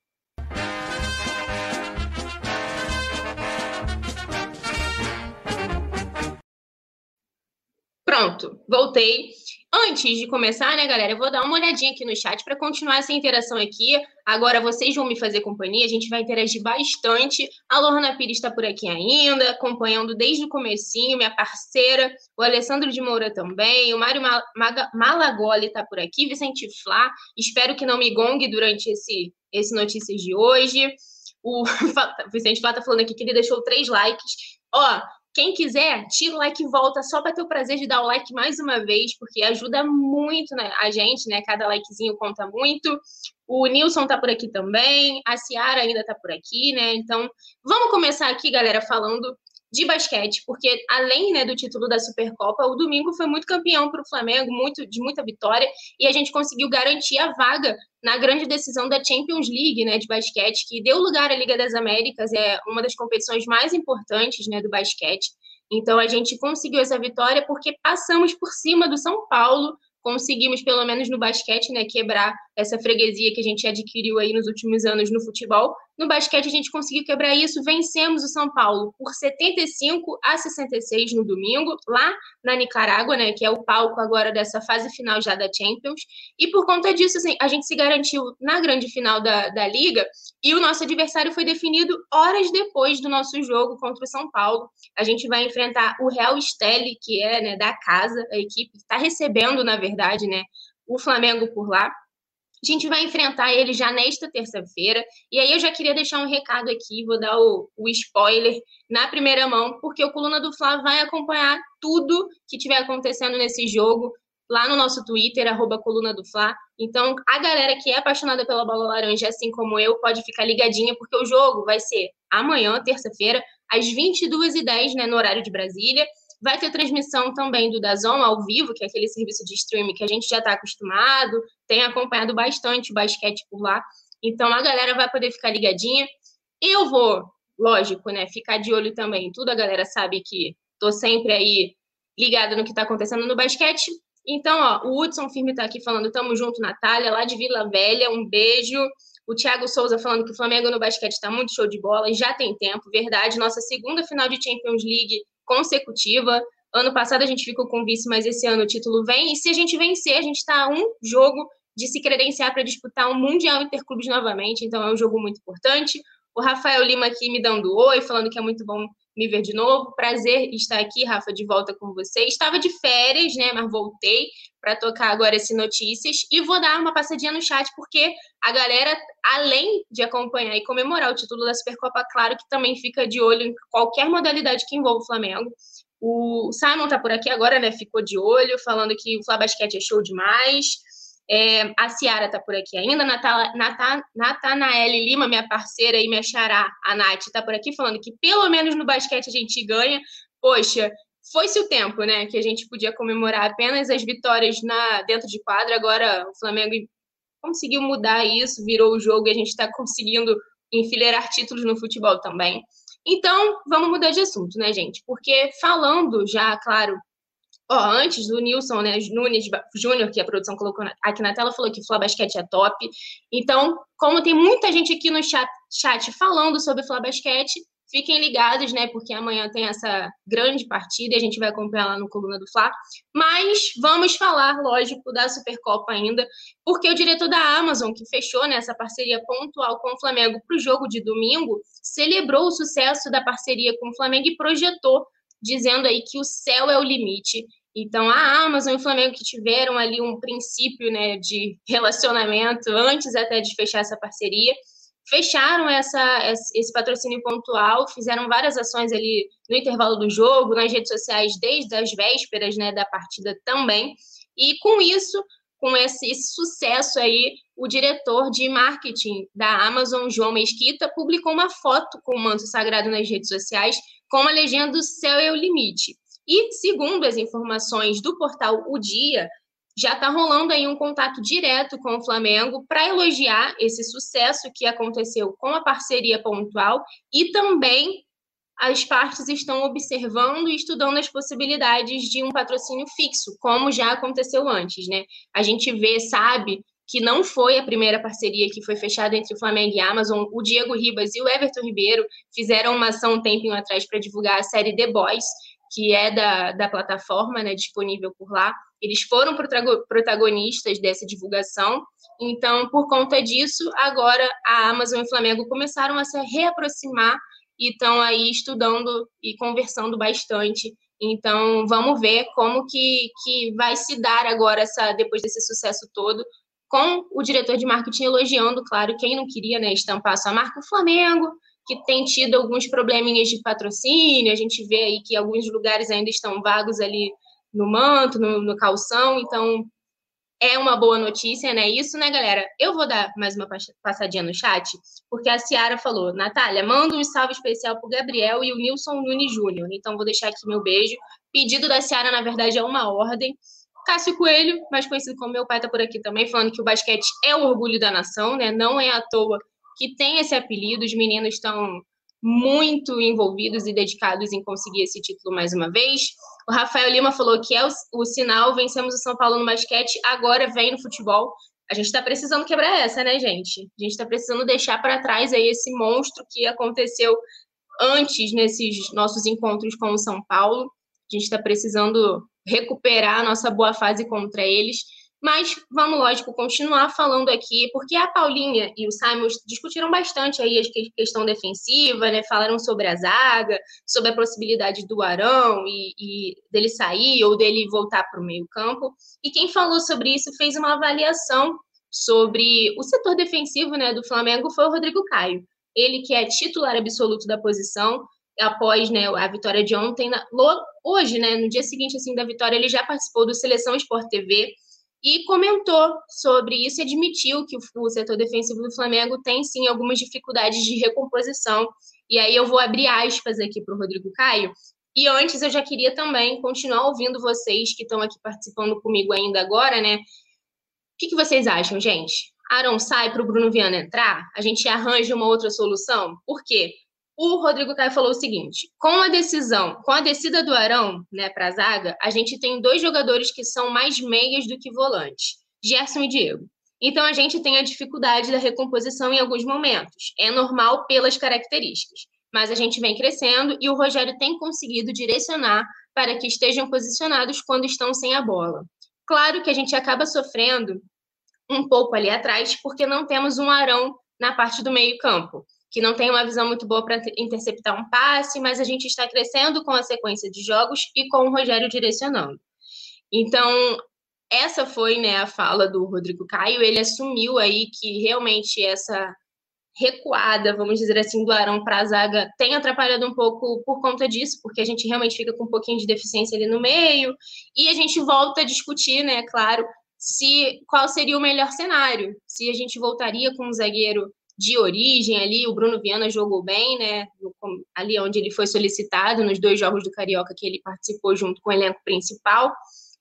Pronto, voltei. Antes de começar, né, galera, eu vou dar uma olhadinha aqui no chat para continuar essa interação aqui. Agora vocês vão me fazer companhia, a gente vai interagir bastante. A Lorna Pires está por aqui ainda, acompanhando desde o comecinho, minha parceira, o Alessandro de Moura também, o Mário Malagoli está por aqui, Vicente Flá, espero que não me gongue durante esse, esse Notícias de hoje. O Vicente Flá está falando aqui que ele deixou três likes. Ó, quem quiser, tira o like e volta só para ter o prazer de dar o like mais uma vez, porque ajuda muito né, a gente, né? Cada likezinho conta muito. O Nilson tá por aqui também, a Ciara ainda tá por aqui, né? Então, vamos começar aqui, galera, falando de basquete, porque além né, do título da Supercopa, o domingo foi muito campeão para o Flamengo, muito de muita vitória, e a gente conseguiu garantir a vaga na grande decisão da Champions League né, de basquete, que deu lugar à Liga das Américas, é uma das competições mais importantes né, do basquete. Então a gente conseguiu essa vitória porque passamos por cima do São Paulo, conseguimos, pelo menos no basquete, né, quebrar essa freguesia que a gente adquiriu aí nos últimos anos no futebol. No basquete, a gente conseguiu quebrar isso, vencemos o São Paulo por 75 a 66 no domingo, lá na Nicarágua, né, que é o palco agora dessa fase final já da Champions. E por conta disso, assim, a gente se garantiu na grande final da, da Liga e o nosso adversário foi definido horas depois do nosso jogo contra o São Paulo. A gente vai enfrentar o Real Stelle, que é né, da casa, a equipe que está recebendo, na verdade, né, o Flamengo por lá. A gente vai enfrentar ele já nesta terça-feira. E aí eu já queria deixar um recado aqui, vou dar o, o, spoiler na primeira mão, porque o Coluna do Fla vai acompanhar tudo que estiver acontecendo nesse jogo lá no nosso Twitter, arroba Coluna do Fla. Então, a galera que é apaixonada pela bola laranja, assim como eu, pode ficar ligadinha, porque o jogo vai ser amanhã, terça-feira, às 22h10, né, no horário de Brasília. Vai ter transmissão também do Dazon ao vivo, que é aquele serviço de streaming que a gente já está acostumado, tem acompanhado bastante o basquete por lá. Então a galera vai poder ficar ligadinha. Eu vou, lógico, né, ficar de olho também. Tudo a galera sabe que tô sempre aí ligada no que está acontecendo no basquete. Então, ó, o Hudson Firme está aqui falando, tamo junto, Natália, lá de Vila Velha, um beijo. O Thiago Souza falando que o Flamengo no basquete está muito show de bola, já tem tempo, verdade. Nossa segunda final de Champions League consecutiva. Ano passado a gente ficou com vice, mas esse ano o título vem. E se a gente vencer, a gente está a um jogo de se credenciar para disputar um Mundial Interclubes novamente. Então é um jogo muito importante. O Rafael Lima aqui me dando oi, falando que é muito bom me ver de novo. Prazer estar aqui, Rafa, de volta com você. Estava de férias, né? Mas voltei para tocar agora esse notícias e vou dar uma passadinha no chat porque a galera, além de acompanhar e comemorar o título da Supercopa, claro que também fica de olho em qualquer modalidade que envolva o Flamengo. O Simon tá por aqui agora, né? Ficou de olho, falando que o Flabasquete é show demais. É, a Ciara tá por aqui ainda. Natal, Nata, Lima, minha parceira e minha xará, a Nath, tá por aqui falando que pelo menos no basquete a gente ganha. Poxa, foi-se o tempo, né? Que a gente podia comemorar apenas as vitórias na, dentro de quadra. Agora o Flamengo conseguiu mudar isso, virou o jogo e a gente está conseguindo enfileirar títulos no futebol também. Então, vamos mudar de assunto, né, gente? Porque falando já, claro, ó, antes do Nilson, né, Nunes Júnior, que a produção colocou aqui na tela, falou que o Basquete é top. Então, como tem muita gente aqui no chat, chat falando sobre o Basquete, fiquem ligados, né, porque amanhã tem essa grande partida e a gente vai acompanhar lá no Coluna do Fla. Mas vamos falar, lógico, da Supercopa ainda, porque o diretor da Amazon, que fechou né, parceria pontual com o Flamengo para o jogo de domingo, celebrou o sucesso da parceria com o Flamengo e projetou dizendo aí que o céu é o limite. Então, a Amazon e o Flamengo que tiveram ali um princípio né, de relacionamento antes até de fechar essa parceria, fecharam essa, esse patrocínio pontual, fizeram várias ações ali no intervalo do jogo, nas redes sociais, desde as vésperas né, da partida também. E com isso, com esse, esse sucesso aí, o diretor de marketing da Amazon, João Mesquita, publicou uma foto com o manto sagrado nas redes sociais, com a legenda "O Céu é o Limite. E, segundo as informações do portal O Dia, já está rolando aí um contato direto com o Flamengo para elogiar esse sucesso que aconteceu com a parceria pontual e também as partes estão observando e estudando as possibilidades de um patrocínio fixo, como já aconteceu antes, né? A gente vê, sabe, que não foi a primeira parceria que foi fechada entre o Flamengo e a Amazon. O Diego Ribas e o Everton Ribeiro fizeram uma ação um tempinho atrás para divulgar a série The Boys, que é da, da plataforma, né, disponível por lá. Eles foram protagonistas dessa divulgação. Então, por conta disso, agora a Amazon e o Flamengo começaram a se reaproximar e estão aí estudando e conversando bastante. Então, vamos ver como que, que vai se dar agora essa depois desse sucesso todo com o diretor de marketing elogiando, claro, quem não queria né, estampar sua marca, o Flamengo, que tem tido alguns probleminhas de patrocínio, a gente vê aí que alguns lugares ainda estão vagos ali no manto, no, no calção, então é uma boa notícia, né? Isso, né, galera? Eu vou dar mais uma passadinha no chat, porque a Ciara falou, Natália, manda um salve especial pro Gabriel e o Nilson Nunes Júnior. Então, vou deixar aqui meu beijo. Pedido da Ciara, na verdade, é uma ordem. Cássio Coelho, mais conhecido como meu pai, tá por aqui também, falando que o basquete é o orgulho da nação, né? Não é à toa que tem esse apelido. Os meninos estão muito envolvidos e dedicados em conseguir esse título mais uma vez. O Rafael Lima falou que é o, o sinal, vencemos o São Paulo no basquete, agora vem no futebol. A gente está precisando quebrar essa, né, gente? A gente está precisando deixar para trás aí esse monstro que aconteceu antes nesses nossos encontros com o São Paulo. A gente está precisando recuperar a nossa boa fase contra eles. Mas vamos, lógico, continuar falando aqui, porque a Paulinha e o Simon discutiram bastante aí a questão defensiva, né? Falaram sobre a zaga, sobre a possibilidade do Arão e, e dele sair ou dele voltar para o meio-campo. E quem falou sobre isso fez uma avaliação sobre o setor defensivo né, do Flamengo foi o Rodrigo Caio. Ele que é titular absoluto da posição, após né, a vitória de ontem, hoje, né, no dia seguinte assim da vitória, ele já participou do Seleção Sport TV e comentou sobre isso e admitiu que o, setor defensivo do Flamengo tem sim algumas dificuldades de recomposição. E aí eu vou abrir aspas aqui para o Rodrigo Caio. E antes eu já queria também continuar ouvindo vocês que estão aqui participando comigo ainda agora, né? O que, que vocês acham, gente? Aaron sai para o Bruno Viana entrar? A gente arranja uma outra solução? Por quê? O Rodrigo Caio falou o seguinte: com a decisão, com a descida do Arão né, para a zaga, a gente tem dois jogadores que são mais meias do que volantes, Gerson e Diego. Então a gente tem a dificuldade da recomposição em alguns momentos. É normal pelas características. Mas a gente vem crescendo e o Rogério tem conseguido direcionar para que estejam posicionados quando estão sem a bola. Claro que a gente acaba sofrendo um pouco ali atrás, porque não temos um Arão na parte do meio-campo que não tem uma visão muito boa para interceptar um passe, mas a gente está crescendo com a sequência de jogos e com o Rogério direcionando. Então, essa foi né, a fala do Rodrigo Caio. Ele assumiu aí que realmente essa recuada, vamos dizer assim, do Arão para a zaga tem atrapalhado um pouco por conta disso, porque a gente realmente fica com um pouquinho de deficiência ali no meio, e a gente volta a discutir, né, claro, se qual seria o melhor cenário, se a gente voltaria com um zagueiro de origem ali, o Bruno Viana jogou bem, né? Ali onde ele foi solicitado, nos dois jogos do Carioca que ele participou junto com o elenco principal.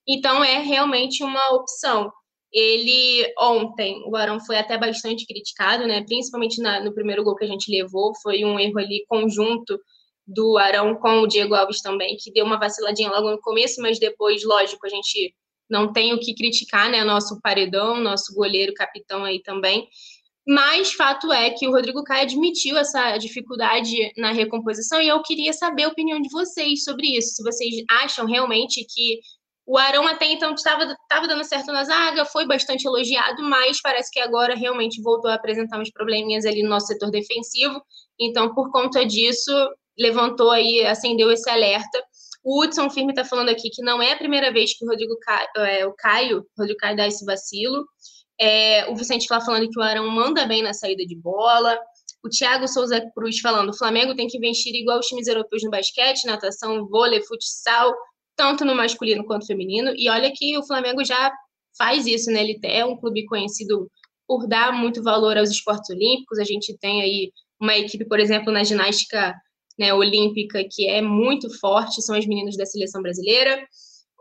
Então é realmente uma opção. Ele ontem, o Arão foi até bastante criticado, né? Principalmente na, no primeiro gol que a gente levou, foi um erro ali conjunto do Arão com o Diego Alves também, que deu uma vaciladinha logo no começo, mas depois, lógico, a gente não tem o que criticar, né? Nosso paredão, nosso goleiro, capitão aí também. Mas fato é que o Rodrigo Caio admitiu essa dificuldade na recomposição e eu queria saber a opinião de vocês sobre isso. Se vocês acham realmente que o Arão até então estava, dando certo na zaga, foi bastante elogiado, mas parece que agora realmente voltou a apresentar uns probleminhas ali no nosso setor defensivo. Então, por conta disso, levantou aí, acendeu esse alerta. O Hudson Firme está falando aqui que não é a primeira vez que o Rodrigo Caio, é, o Caio, Rodrigo Caio dá esse vacilo. É, o Vicente lá falando que o Arão manda bem na saída de bola. O Thiago Souza Cruz falando: o Flamengo tem que investir igual os times europeus no basquete, natação, vôlei, futsal, tanto no masculino quanto no feminino. E olha que o Flamengo já faz isso, né? Ele é um clube conhecido por dar muito valor aos esportes olímpicos. A gente tem aí uma equipe, por exemplo, na ginástica né, olímpica, que é muito forte, são as meninas da seleção brasileira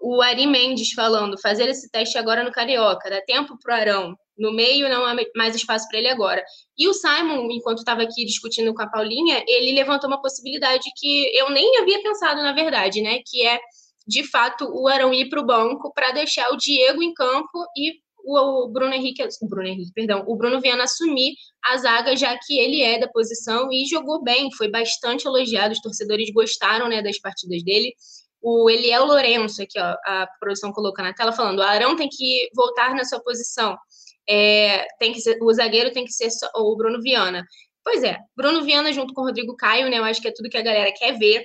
o Ari Mendes falando, fazer esse teste agora no Carioca, dá tempo para o Arão, no meio não há mais espaço para ele agora. E o Simon, enquanto estava aqui discutindo com a Paulinha, ele levantou uma possibilidade que eu nem havia pensado, na verdade, né? Que é, de fato, o Arão ir para o banco para deixar o Diego em campo e o Bruno Henrique, o Bruno Henrique, perdão, o Bruno Viana assumir a zaga, já que ele é da posição e jogou bem, foi bastante elogiado, os torcedores gostaram, né, das partidas dele o Eliel Lourenço, aqui, ó, a produção colocou na tela, falando: o Arão tem que voltar na sua posição. É, tem que ser, o zagueiro tem que ser só, o Bruno Viana. Pois é, Bruno Viana junto com o Rodrigo Caio, né? Eu acho que é tudo que a galera quer ver.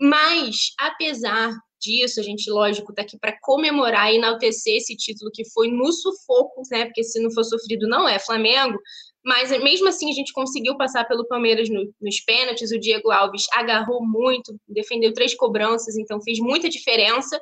Mas, apesar disso, a gente, lógico, tá aqui para comemorar e enaltecer esse título que foi no sufoco, né? Porque se não for sofrido, não é Flamengo. Mas mesmo assim a gente conseguiu passar pelo Palmeiras no, nos pênaltis. O Diego Alves agarrou muito, defendeu três cobranças, então fez muita diferença.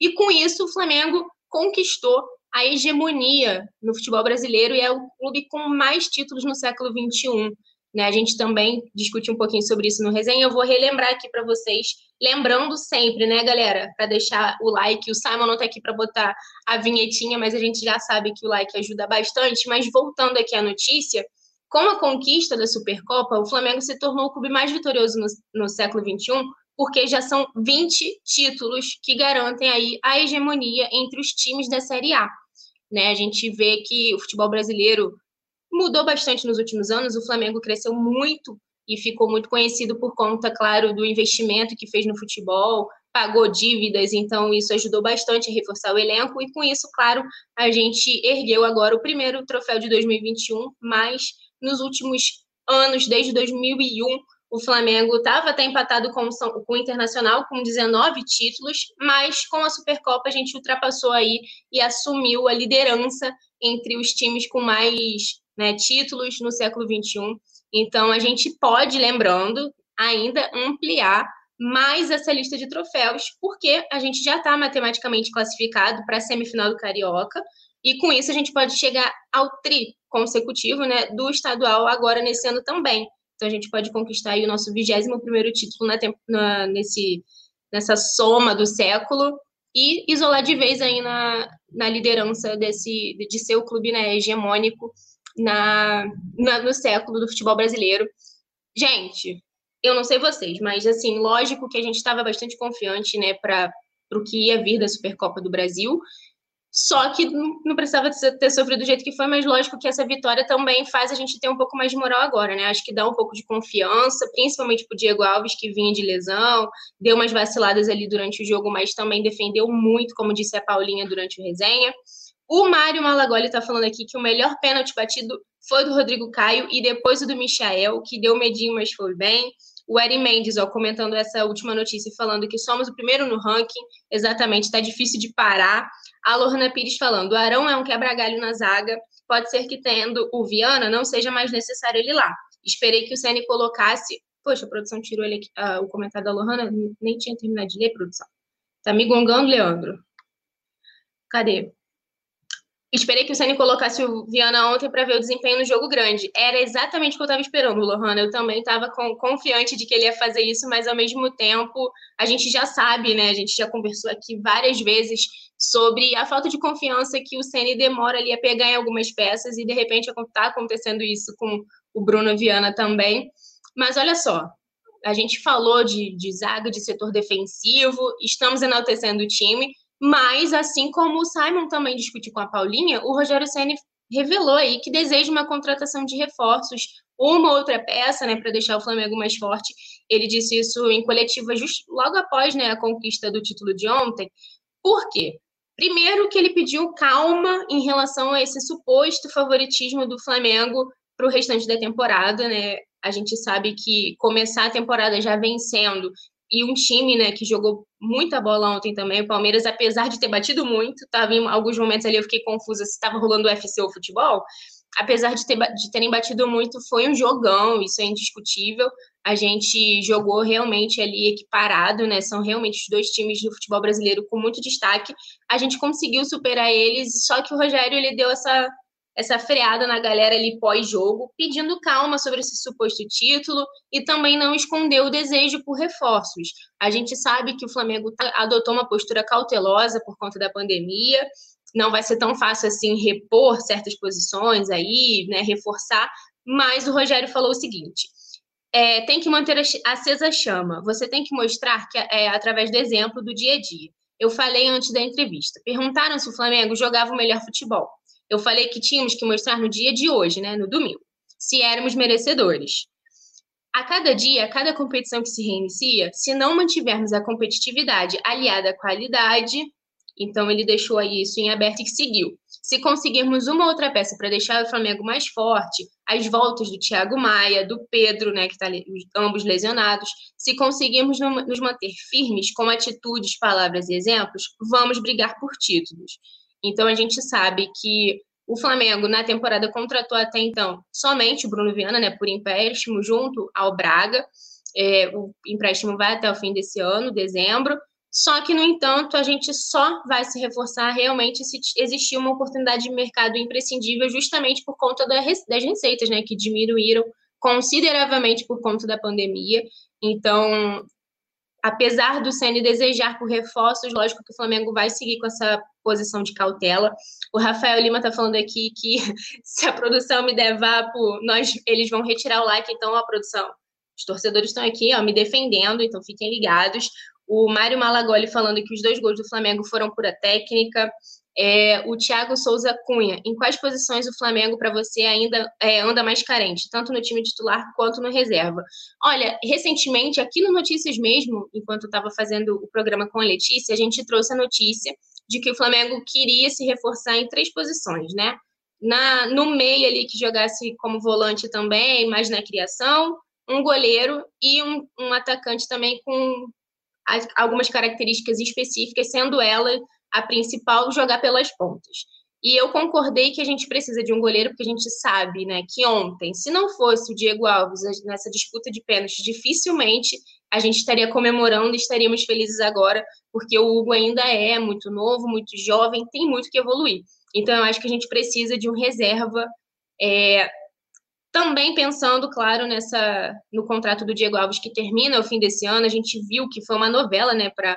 E com isso o Flamengo conquistou a hegemonia no futebol brasileiro e é o clube com mais títulos no século XXI. Né? A gente também discutiu um pouquinho sobre isso no resenha. Eu vou relembrar aqui para vocês, lembrando sempre, né, galera, para deixar o like. O Simon não está aqui para botar a vinhetinha, mas a gente já sabe que o like ajuda bastante. Mas voltando aqui à notícia, com a conquista da Supercopa, o Flamengo se tornou o clube mais vitorioso no, no século XXI, porque já são 20 títulos que garantem aí a hegemonia entre os times da Série A. Né? A gente vê que o futebol brasileiro mudou bastante nos últimos anos. O Flamengo cresceu muito e ficou muito conhecido por conta, claro, do investimento que fez no futebol, pagou dívidas, então isso ajudou bastante a reforçar o elenco. E com isso, claro, a gente ergueu agora o primeiro troféu de 2021, mas nos últimos anos, desde 2001, o Flamengo estava até empatado com, o Internacional com 19 títulos, mas com a Supercopa a gente ultrapassou aí e assumiu a liderança entre os times com mais né, títulos no século XXI. Então, a gente pode, lembrando, ainda ampliar mais essa lista de troféus, porque a gente já está matematicamente classificado para a semifinal do Carioca, e com isso a gente pode chegar ao tri consecutivo né, do estadual agora nesse ano também. Então, a gente pode conquistar o nosso 21 primeiro título na, na, nesse, nessa soma do século e isolar de vez aí na, na liderança desse, de ser o clube né, hegemônico na, na, no século do futebol brasileiro. Gente, eu não sei vocês, mas assim, lógico que a gente estava bastante confiante, né, para o que ia vir da Supercopa do Brasil. Só que não precisava ter sofrido do jeito que foi, mas lógico que essa vitória também faz a gente ter um pouco mais de moral agora, né? Acho que dá um pouco de confiança, principalmente pro Diego Alves, que vinha de lesão, deu umas vaciladas ali durante o jogo, mas também defendeu muito, como disse a Paulinha durante o resenha. O Mário Malagoli está falando aqui que o melhor pênalti batido foi do Rodrigo Caio e depois o do Michael, que deu medinho, mas foi bem. O Eri Mendes, ó, comentando essa última notícia, falando que somos o primeiro no ranking, exatamente, está difícil de parar. A Lorna Pires falando, o Arão é um quebra-galho na zaga, pode ser que tendo o Viana não seja mais necessário ele lá. Esperei que o Ceni colocasse... Poxa, a produção tirou ele aqui, uh, o comentário da Lohana, nem tinha terminado de ler, produção. Tá me gongando, Leandro? Cadê? Esperei que o Ceni colocasse o Viana ontem para ver o desempenho no jogo grande. Era exatamente o que eu estava esperando, Lohana. Eu também estava confiante de que ele ia fazer isso, mas ao mesmo tempo a gente já sabe, né? A gente já conversou aqui várias vezes sobre a falta de confiança que o Ceni demora ali a pegar em algumas peças e de repente está acontecendo isso com o Bruno Viana também. Mas olha só, a gente falou de, de zaga, de setor defensivo, estamos enaltecendo o time, mas, assim como o Simon também discutiu com a Paulinha, o Rogério Senna revelou aí que deseja uma contratação de reforços, uma outra peça, né, para deixar o Flamengo mais forte. Ele disse isso em coletiva just, logo após né, a conquista do título de ontem. Por quê? Primeiro que ele pediu calma em relação a esse suposto favoritismo do Flamengo para o restante da temporada, né? A gente sabe que começar a temporada já vencendo e um time, né, que jogou muita bola ontem também, o Palmeiras, apesar de ter batido muito, tava em alguns momentos ali eu fiquei confusa se estava rolando o UFC ou futebol, apesar de, ter, de terem batido muito, foi um jogão, isso é indiscutível, a gente jogou realmente ali equiparado, né, são realmente os dois times do futebol brasileiro com muito destaque, a gente conseguiu superar eles, só que o Rogério, ele deu essa essa freada na galera ali pós-jogo, pedindo calma sobre esse suposto título e também não escondeu o desejo por reforços. A gente sabe que o Flamengo tá, adotou uma postura cautelosa por conta da pandemia, não vai ser tão fácil assim repor certas posições aí, né, reforçar, mas o Rogério falou o seguinte: é, tem que manter acesa a chama, você tem que mostrar que é através do exemplo do dia a dia. Eu falei antes da entrevista. Perguntaram se o Flamengo jogava o melhor futebol eu falei que tínhamos que mostrar no dia de hoje, né, no domingo, se éramos merecedores. A cada dia, a cada competição que se reinicia, se não mantivermos a competitividade aliada à qualidade, então ele deixou isso em aberto e seguiu. Se conseguirmos uma outra peça para deixar o Flamengo mais forte, as voltas do Thiago Maia, do Pedro, né, que está ambos lesionados, se conseguirmos nos manter firmes com atitudes, palavras e exemplos, vamos brigar por títulos. Então a gente sabe que o Flamengo na temporada contratou até então somente o Bruno Viana, né, por empréstimo junto ao Braga. É, o empréstimo vai até o fim desse ano, dezembro. Só que, no entanto, a gente só vai se reforçar realmente se existir uma oportunidade de mercado imprescindível, justamente por conta das receitas, né, que diminuíram consideravelmente por conta da pandemia. Então, apesar do CN desejar por reforços, lógico que o Flamengo vai seguir com essa posição de cautela. O Rafael Lima está falando aqui que se a produção me der vapo, nós, eles vão retirar o like, então a produção. Os torcedores estão aqui, ó, me defendendo, então fiquem ligados. O Mário Malagoli falando que os dois gols do Flamengo foram pura técnica. É, o Thiago Souza Cunha, em quais posições o Flamengo para você ainda é, anda mais carente, tanto no time titular quanto no reserva? Olha, recentemente, aqui no Notícias mesmo, enquanto estava fazendo o programa com a Letícia, a gente trouxe a notícia de que o Flamengo queria se reforçar em três posições, né? Na, no meio ali que jogasse como volante também, mas na criação, um goleiro e um, um atacante também com algumas características específicas, sendo ela a principal jogar pelas pontas. E eu concordei que a gente precisa de um goleiro, porque a gente sabe né, que ontem, se não fosse o Diego Alves nessa disputa de pênaltis, dificilmente a gente estaria comemorando e estaríamos felizes agora, porque o Hugo ainda é muito novo, muito jovem, tem muito que evoluir. Então, eu acho que a gente precisa de um reserva é, também pensando, claro, nessa no contrato do Diego Alves que termina ao fim desse ano, a gente viu que foi uma novela, né, para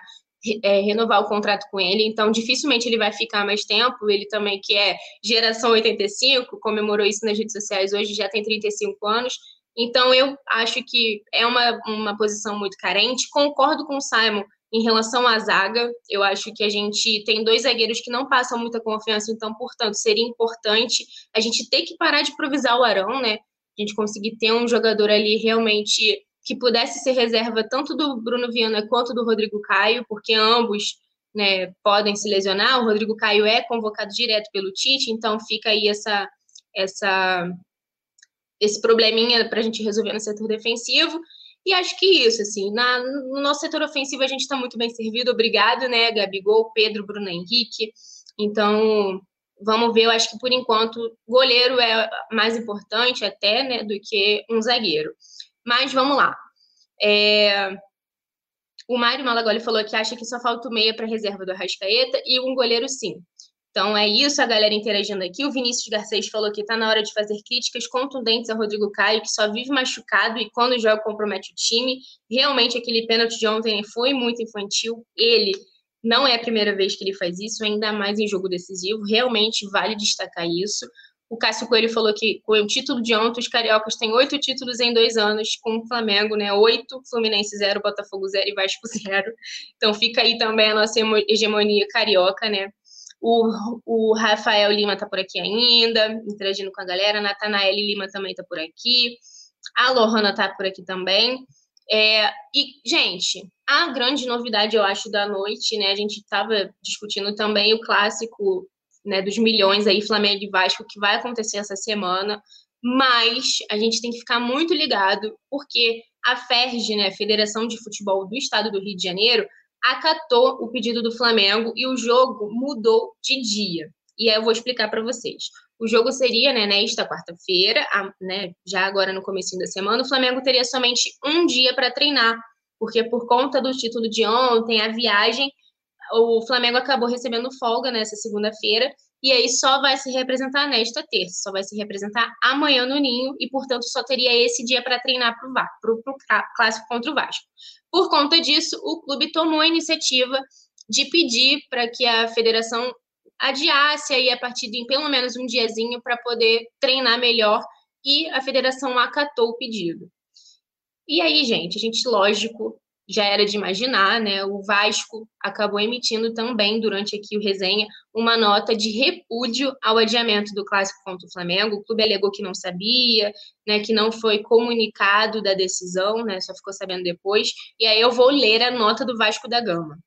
é, renovar o contrato com ele, então dificilmente ele vai ficar mais tempo. Ele também, que é geração 85, comemorou isso nas redes sociais hoje, já tem 35 anos. Então eu acho que é uma, uma posição muito carente. Concordo com o Simon em relação à zaga. Eu acho que a gente tem dois zagueiros que não passam muita confiança, então, portanto, seria importante a gente ter que parar de improvisar o Arão, né? A gente conseguir ter um jogador ali realmente que pudesse ser reserva tanto do Bruno Viana quanto do Rodrigo Caio, porque ambos né, podem se lesionar. O Rodrigo Caio é convocado direto pelo Tite, então fica aí essa, essa esse probleminha para a gente resolver no setor defensivo. E acho que isso, assim, na, no nosso setor ofensivo a gente está muito bem servido, obrigado, né, Gabigol, Pedro, Bruno Henrique. Então, vamos ver, eu acho que por enquanto goleiro é mais importante até, né, do que um zagueiro. Mas vamos lá. É... O Mário Malagoli falou que acha que só falta o meia para reserva do Arrascaeta e um goleiro sim. Então é isso, a galera interagindo aqui. O Vinícius Garcês falou que está na hora de fazer críticas contundentes a Rodrigo Caio, que só vive machucado e quando joga compromete o time. Realmente aquele pênalti de ontem foi muito infantil. Ele não é a primeira vez que ele faz isso, ainda mais em jogo decisivo. Realmente vale destacar isso. O Cássio Coelho falou que com o título de ontem, os cariocas têm oito títulos em dois anos, com o Flamengo, né? Oito, Fluminense zero, Botafogo zero e Vasco zero. Então fica aí também a nossa hegemonia carioca, né? O, o Rafael Lima tá por aqui ainda, interagindo com a galera. Natanael Lima também tá por aqui. A Lohana tá por aqui também. É, e, gente, a grande novidade, eu acho, da noite, né? A gente estava discutindo também o clássico né, dos milhões aí, Flamengo e Vasco, que vai acontecer essa semana. Mas a gente tem que ficar muito ligado, porque a FERJ, né, Federação de Futebol do Estado do Rio de Janeiro, acatou o pedido do Flamengo e o jogo mudou de dia. E aí eu vou explicar para vocês. O jogo seria né, nesta quarta-feira, né, já agora no começo da semana, o Flamengo teria somente um dia para treinar, porque por conta do título de ontem, a viagem, o Flamengo acabou recebendo folga nessa segunda-feira, e aí só vai se representar nesta terça, só vai se representar amanhã no Ninho, e portanto só teria esse dia para treinar para o clássico contra o Vasco. Por conta disso, o clube tomou a iniciativa de pedir para que a federação adiasse aí a partida em pelo menos um diazinho para poder treinar melhor e a federação acatou o pedido. E aí, gente, a gente, lógico, já era de imaginar, né? O Vasco acabou emitindo também, durante aqui o resenha, uma nota de repúdio ao adiamento do clássico contra o Flamengo. O clube alegou que não sabia, né? Que não foi comunicado da decisão, né? Só ficou sabendo depois. E aí eu vou ler a nota do Vasco da Gama.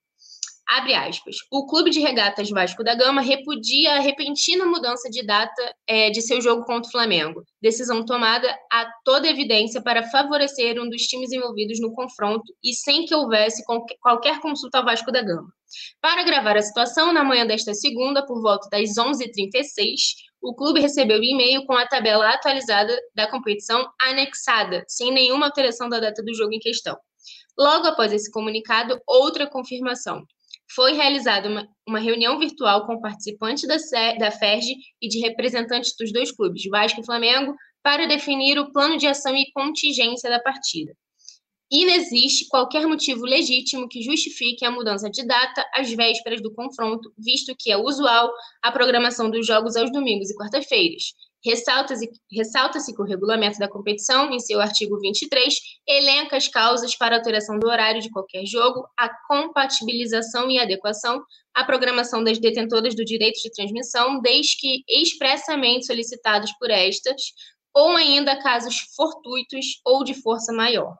Abre aspas. O Clube de Regatas Vasco da Gama repudia a repentina mudança de data é, de seu jogo contra o Flamengo. Decisão tomada a toda evidência para favorecer um dos times envolvidos no confronto e sem que houvesse qualquer consulta ao Vasco da Gama. Para gravar a situação, na manhã desta segunda, por volta das 11h36, o clube recebeu e-mail com a tabela atualizada da competição anexada, sem nenhuma alteração da data do jogo em questão. Logo após esse comunicado, outra confirmação. Foi realizada uma, uma reunião virtual com participantes da, da FERJ e de representantes dos dois clubes, Vasco e Flamengo, para definir o plano de ação e contingência da partida. E não existe qualquer motivo legítimo que justifique a mudança de data às vésperas do confronto, visto que é usual a programação dos jogos aos domingos e quarta-feiras. Ressalta-se ressalta que o regulamento da competição, em seu artigo 23, elenca as causas para alteração do horário de qualquer jogo, a compatibilização e adequação à programação das detentoras do direito de transmissão, desde que expressamente solicitados por estas, ou ainda casos fortuitos ou de força maior.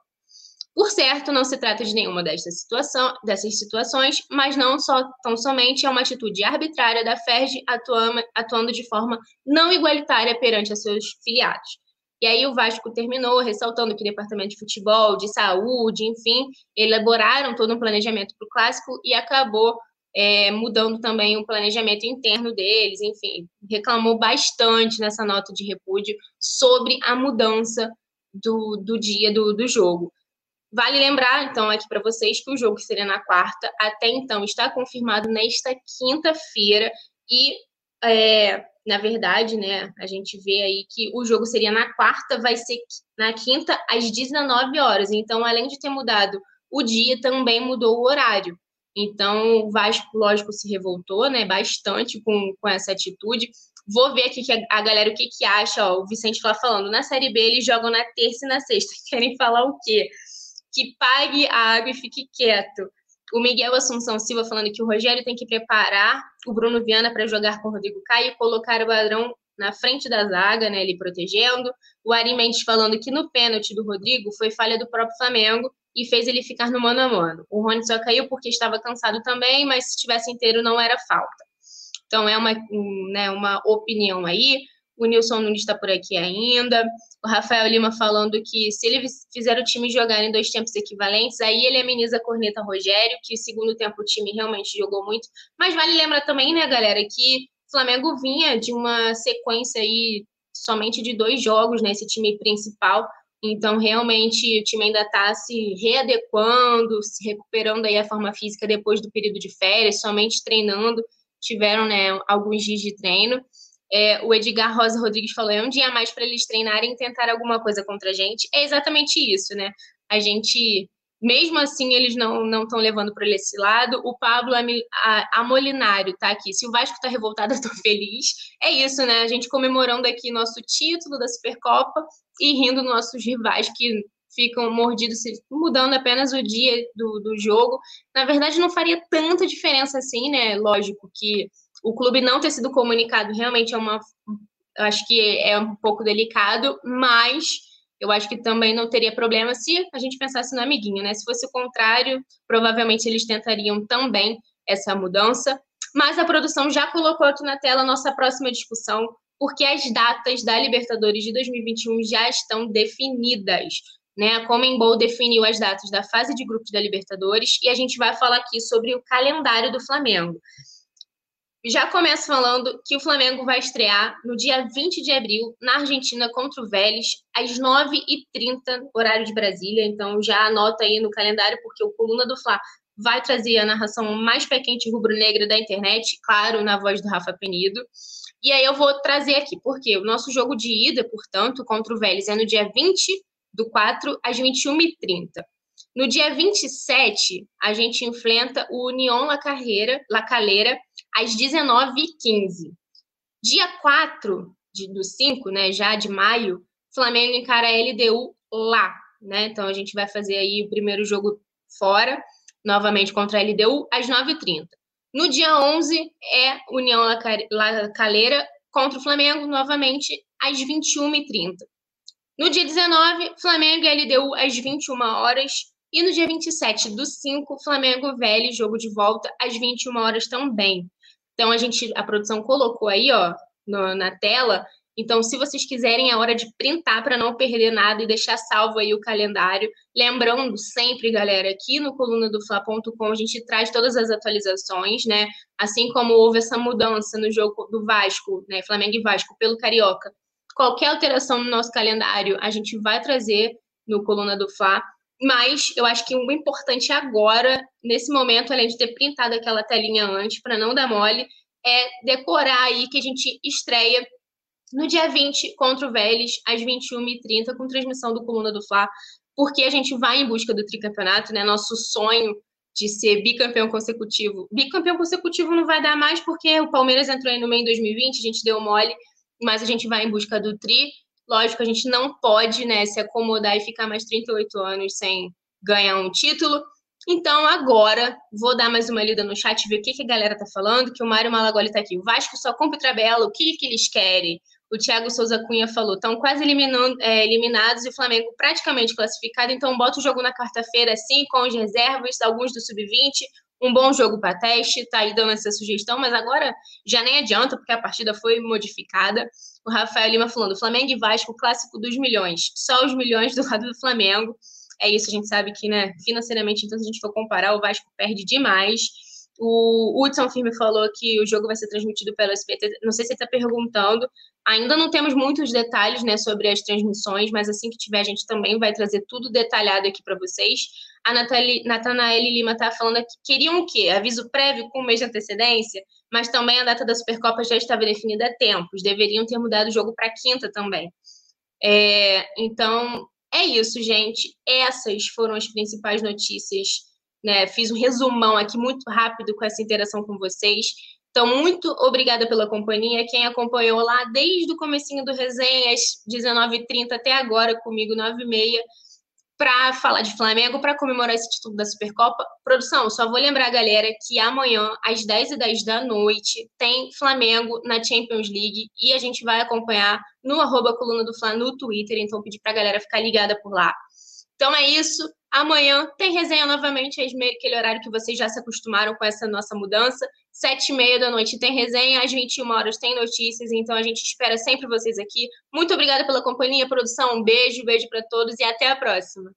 Por certo, não se trata de nenhuma destas, situação, dessas situações, mas não só tão somente é uma atitude arbitrária da FERJ atuando, atuando de forma não igualitária perante seus filiados. E aí o Vasco terminou ressaltando que o departamento de futebol, de saúde, enfim, elaboraram todo um planejamento para o clássico e acabou é, mudando também o planejamento interno deles, enfim, reclamou bastante nessa nota de repúdio sobre a mudança do, do dia do, do jogo. Vale lembrar, então, aqui para vocês que o jogo seria na quarta, até então está confirmado nesta quinta-feira e, é, na verdade, né, a gente vê aí que o jogo seria na quarta, vai ser na quinta às 19 horas. Então, além de ter mudado o dia, também mudou o horário. Então, o Vasco, lógico, se revoltou, né, bastante com, com essa atitude. Vou ver aqui que a, a galera o que, que acha, ó, o Vicente lá falando, na Série B eles jogam na terça e na sexta. Querem falar o quê? Que pague a água e fique quieto. O Miguel Assunção Silva falando que o Rogério tem que preparar o Bruno Viana para jogar com o Rodrigo Caio e colocar o Badrão na frente da zaga, né, ele protegendo. O Ari Mendes falando que no pênalti do Rodrigo foi falha do próprio Flamengo e fez ele ficar no mano a mano. O Rony só caiu porque estava cansado também, mas se estivesse inteiro não era falta. Então é uma, né, uma opinião aí. O Nilson Nunes está por aqui ainda. O Rafael Lima falando que se ele fizer o time jogar em dois tempos equivalentes, aí ele ameniza a corneta Rogério, que segundo tempo o time realmente jogou muito. Mas vale lembrar também, né, galera, que o Flamengo vinha de uma sequência aí somente de dois jogos né, time principal. Então, realmente, o time ainda está se readequando, se recuperando aí a forma física depois do período de férias, somente treinando. Tiveram né, alguns dias de treino. É, o Edgar Rosa Rodrigues falou: é um dia a mais para eles treinarem e tentar alguma coisa contra a gente. É exatamente isso, né? A gente, mesmo assim, eles não estão levando para esse lado. O Pablo Amolinário tá aqui. Se o Vasco está revoltado, eu tô feliz. É isso, né? A gente comemorando aqui nosso título da Supercopa e rindo nossos rivais que ficam mordidos, mudando apenas o dia do, do jogo. Na verdade, não faria tanta diferença assim, né? Lógico que o clube não ter sido comunicado realmente é uma. Acho que é um pouco delicado, mas eu acho que também não teria problema se a gente pensasse no amiguinho, né? Se fosse o contrário, provavelmente eles tentariam também essa mudança. Mas a produção já colocou aqui na tela a nossa próxima discussão, porque as datas da Libertadores de 2021 já estão definidas. Né? A Comembol definiu as datas da fase de grupos da Libertadores e a gente vai falar aqui sobre o calendário do Flamengo. Já começo falando que o Flamengo vai estrear no dia 20 de abril, na Argentina, contra o Vélez, às 9h30, horário de Brasília. Então já anota aí no calendário, porque o Coluna do Fla vai trazer a narração mais pé quente rubro-negra da internet, claro, na voz do Rafa Penido. E aí eu vou trazer aqui, porque o nosso jogo de ida, portanto, contra o Vélez é no dia 20 do 4 às 21h30. No dia 27, a gente enfrenta o União La, Carreira, La Calera às 19h15. Dia 4 de, do 5, né, já de maio, Flamengo encara a LDU lá. Né? Então a gente vai fazer aí o primeiro jogo fora, novamente contra a LDU, às 9h30. No dia 11 é União La Calera contra o Flamengo, novamente às 21h30. No dia 19, Flamengo e LDU às 21 horas. E no dia 27 do 5, Flamengo Velho, jogo de volta às 21 horas também. Então a gente, a produção colocou aí, ó, no, na tela. Então, se vocês quiserem, é hora de printar para não perder nada e deixar salvo aí o calendário. Lembrando sempre, galera, aqui no coluna do Fla.com a gente traz todas as atualizações, né? Assim como houve essa mudança no jogo do Vasco, né? Flamengo e Vasco pelo Carioca. Qualquer alteração no nosso calendário, a gente vai trazer no coluna do Fla. Mas eu acho que o importante agora, nesse momento, além de ter printado aquela telinha antes, para não dar mole, é decorar aí que a gente estreia no dia 20 contra o Vélez, às 21h30, com transmissão do Coluna do Fla, porque a gente vai em busca do tricampeonato, né? Nosso sonho de ser bicampeão consecutivo. Bicampeão consecutivo não vai dar mais, porque o Palmeiras entrou aí no meio em 2020, a gente deu mole, mas a gente vai em busca do tri. Lógico, a gente não pode né, se acomodar e ficar mais 38 anos sem ganhar um título. Então, agora, vou dar mais uma lida no chat, ver o que, que a galera tá falando, que o Mário Malagoli tá aqui. O Vasco só compra tabela, o que, que eles querem? O Thiago Souza Cunha falou, estão quase eliminando, é, eliminados e o Flamengo praticamente classificado, então bota o jogo na quarta-feira, assim, com os reservas, alguns do Sub-20, um bom jogo para teste, tá aí dando essa sugestão, mas agora já nem adianta, porque a partida foi modificada. O Rafael Lima falando, Flamengo e Vasco, clássico dos milhões, só os milhões do lado do Flamengo é isso, a gente sabe que, né, financeiramente, então, se a gente for comparar, o Vasco perde demais. O Hudson Firme falou que o jogo vai ser transmitido pelo SPT. Não sei se ele está perguntando. Ainda não temos muitos detalhes né, sobre as transmissões, mas assim que tiver, a gente também vai trazer tudo detalhado aqui para vocês. A Natanaele Lima está falando que queriam o quê? Aviso prévio com um mês de antecedência, mas também a data da Supercopa já estava definida há tempos. Deveriam ter mudado o jogo para quinta também. É, então, é isso, gente. Essas foram as principais notícias. Né? Fiz um resumão aqui muito rápido com essa interação com vocês. Então, muito obrigada pela companhia. Quem acompanhou lá desde o comecinho do resenha, às 19h30 até agora, comigo, 9h30 para falar de Flamengo, para comemorar esse título da Supercopa. Produção, só vou lembrar a galera que amanhã, às 10h10 da noite, tem Flamengo na Champions League e a gente vai acompanhar no arroba coluna do Fla no Twitter, então pedir para a galera ficar ligada por lá. Então é isso. Amanhã tem resenha novamente, aquele horário que vocês já se acostumaram com essa nossa mudança. Sete e meia da noite tem resenha, às 21 horas tem notícias, então a gente espera sempre vocês aqui. Muito obrigada pela companhia, produção. Um beijo, beijo para todos e até a próxima.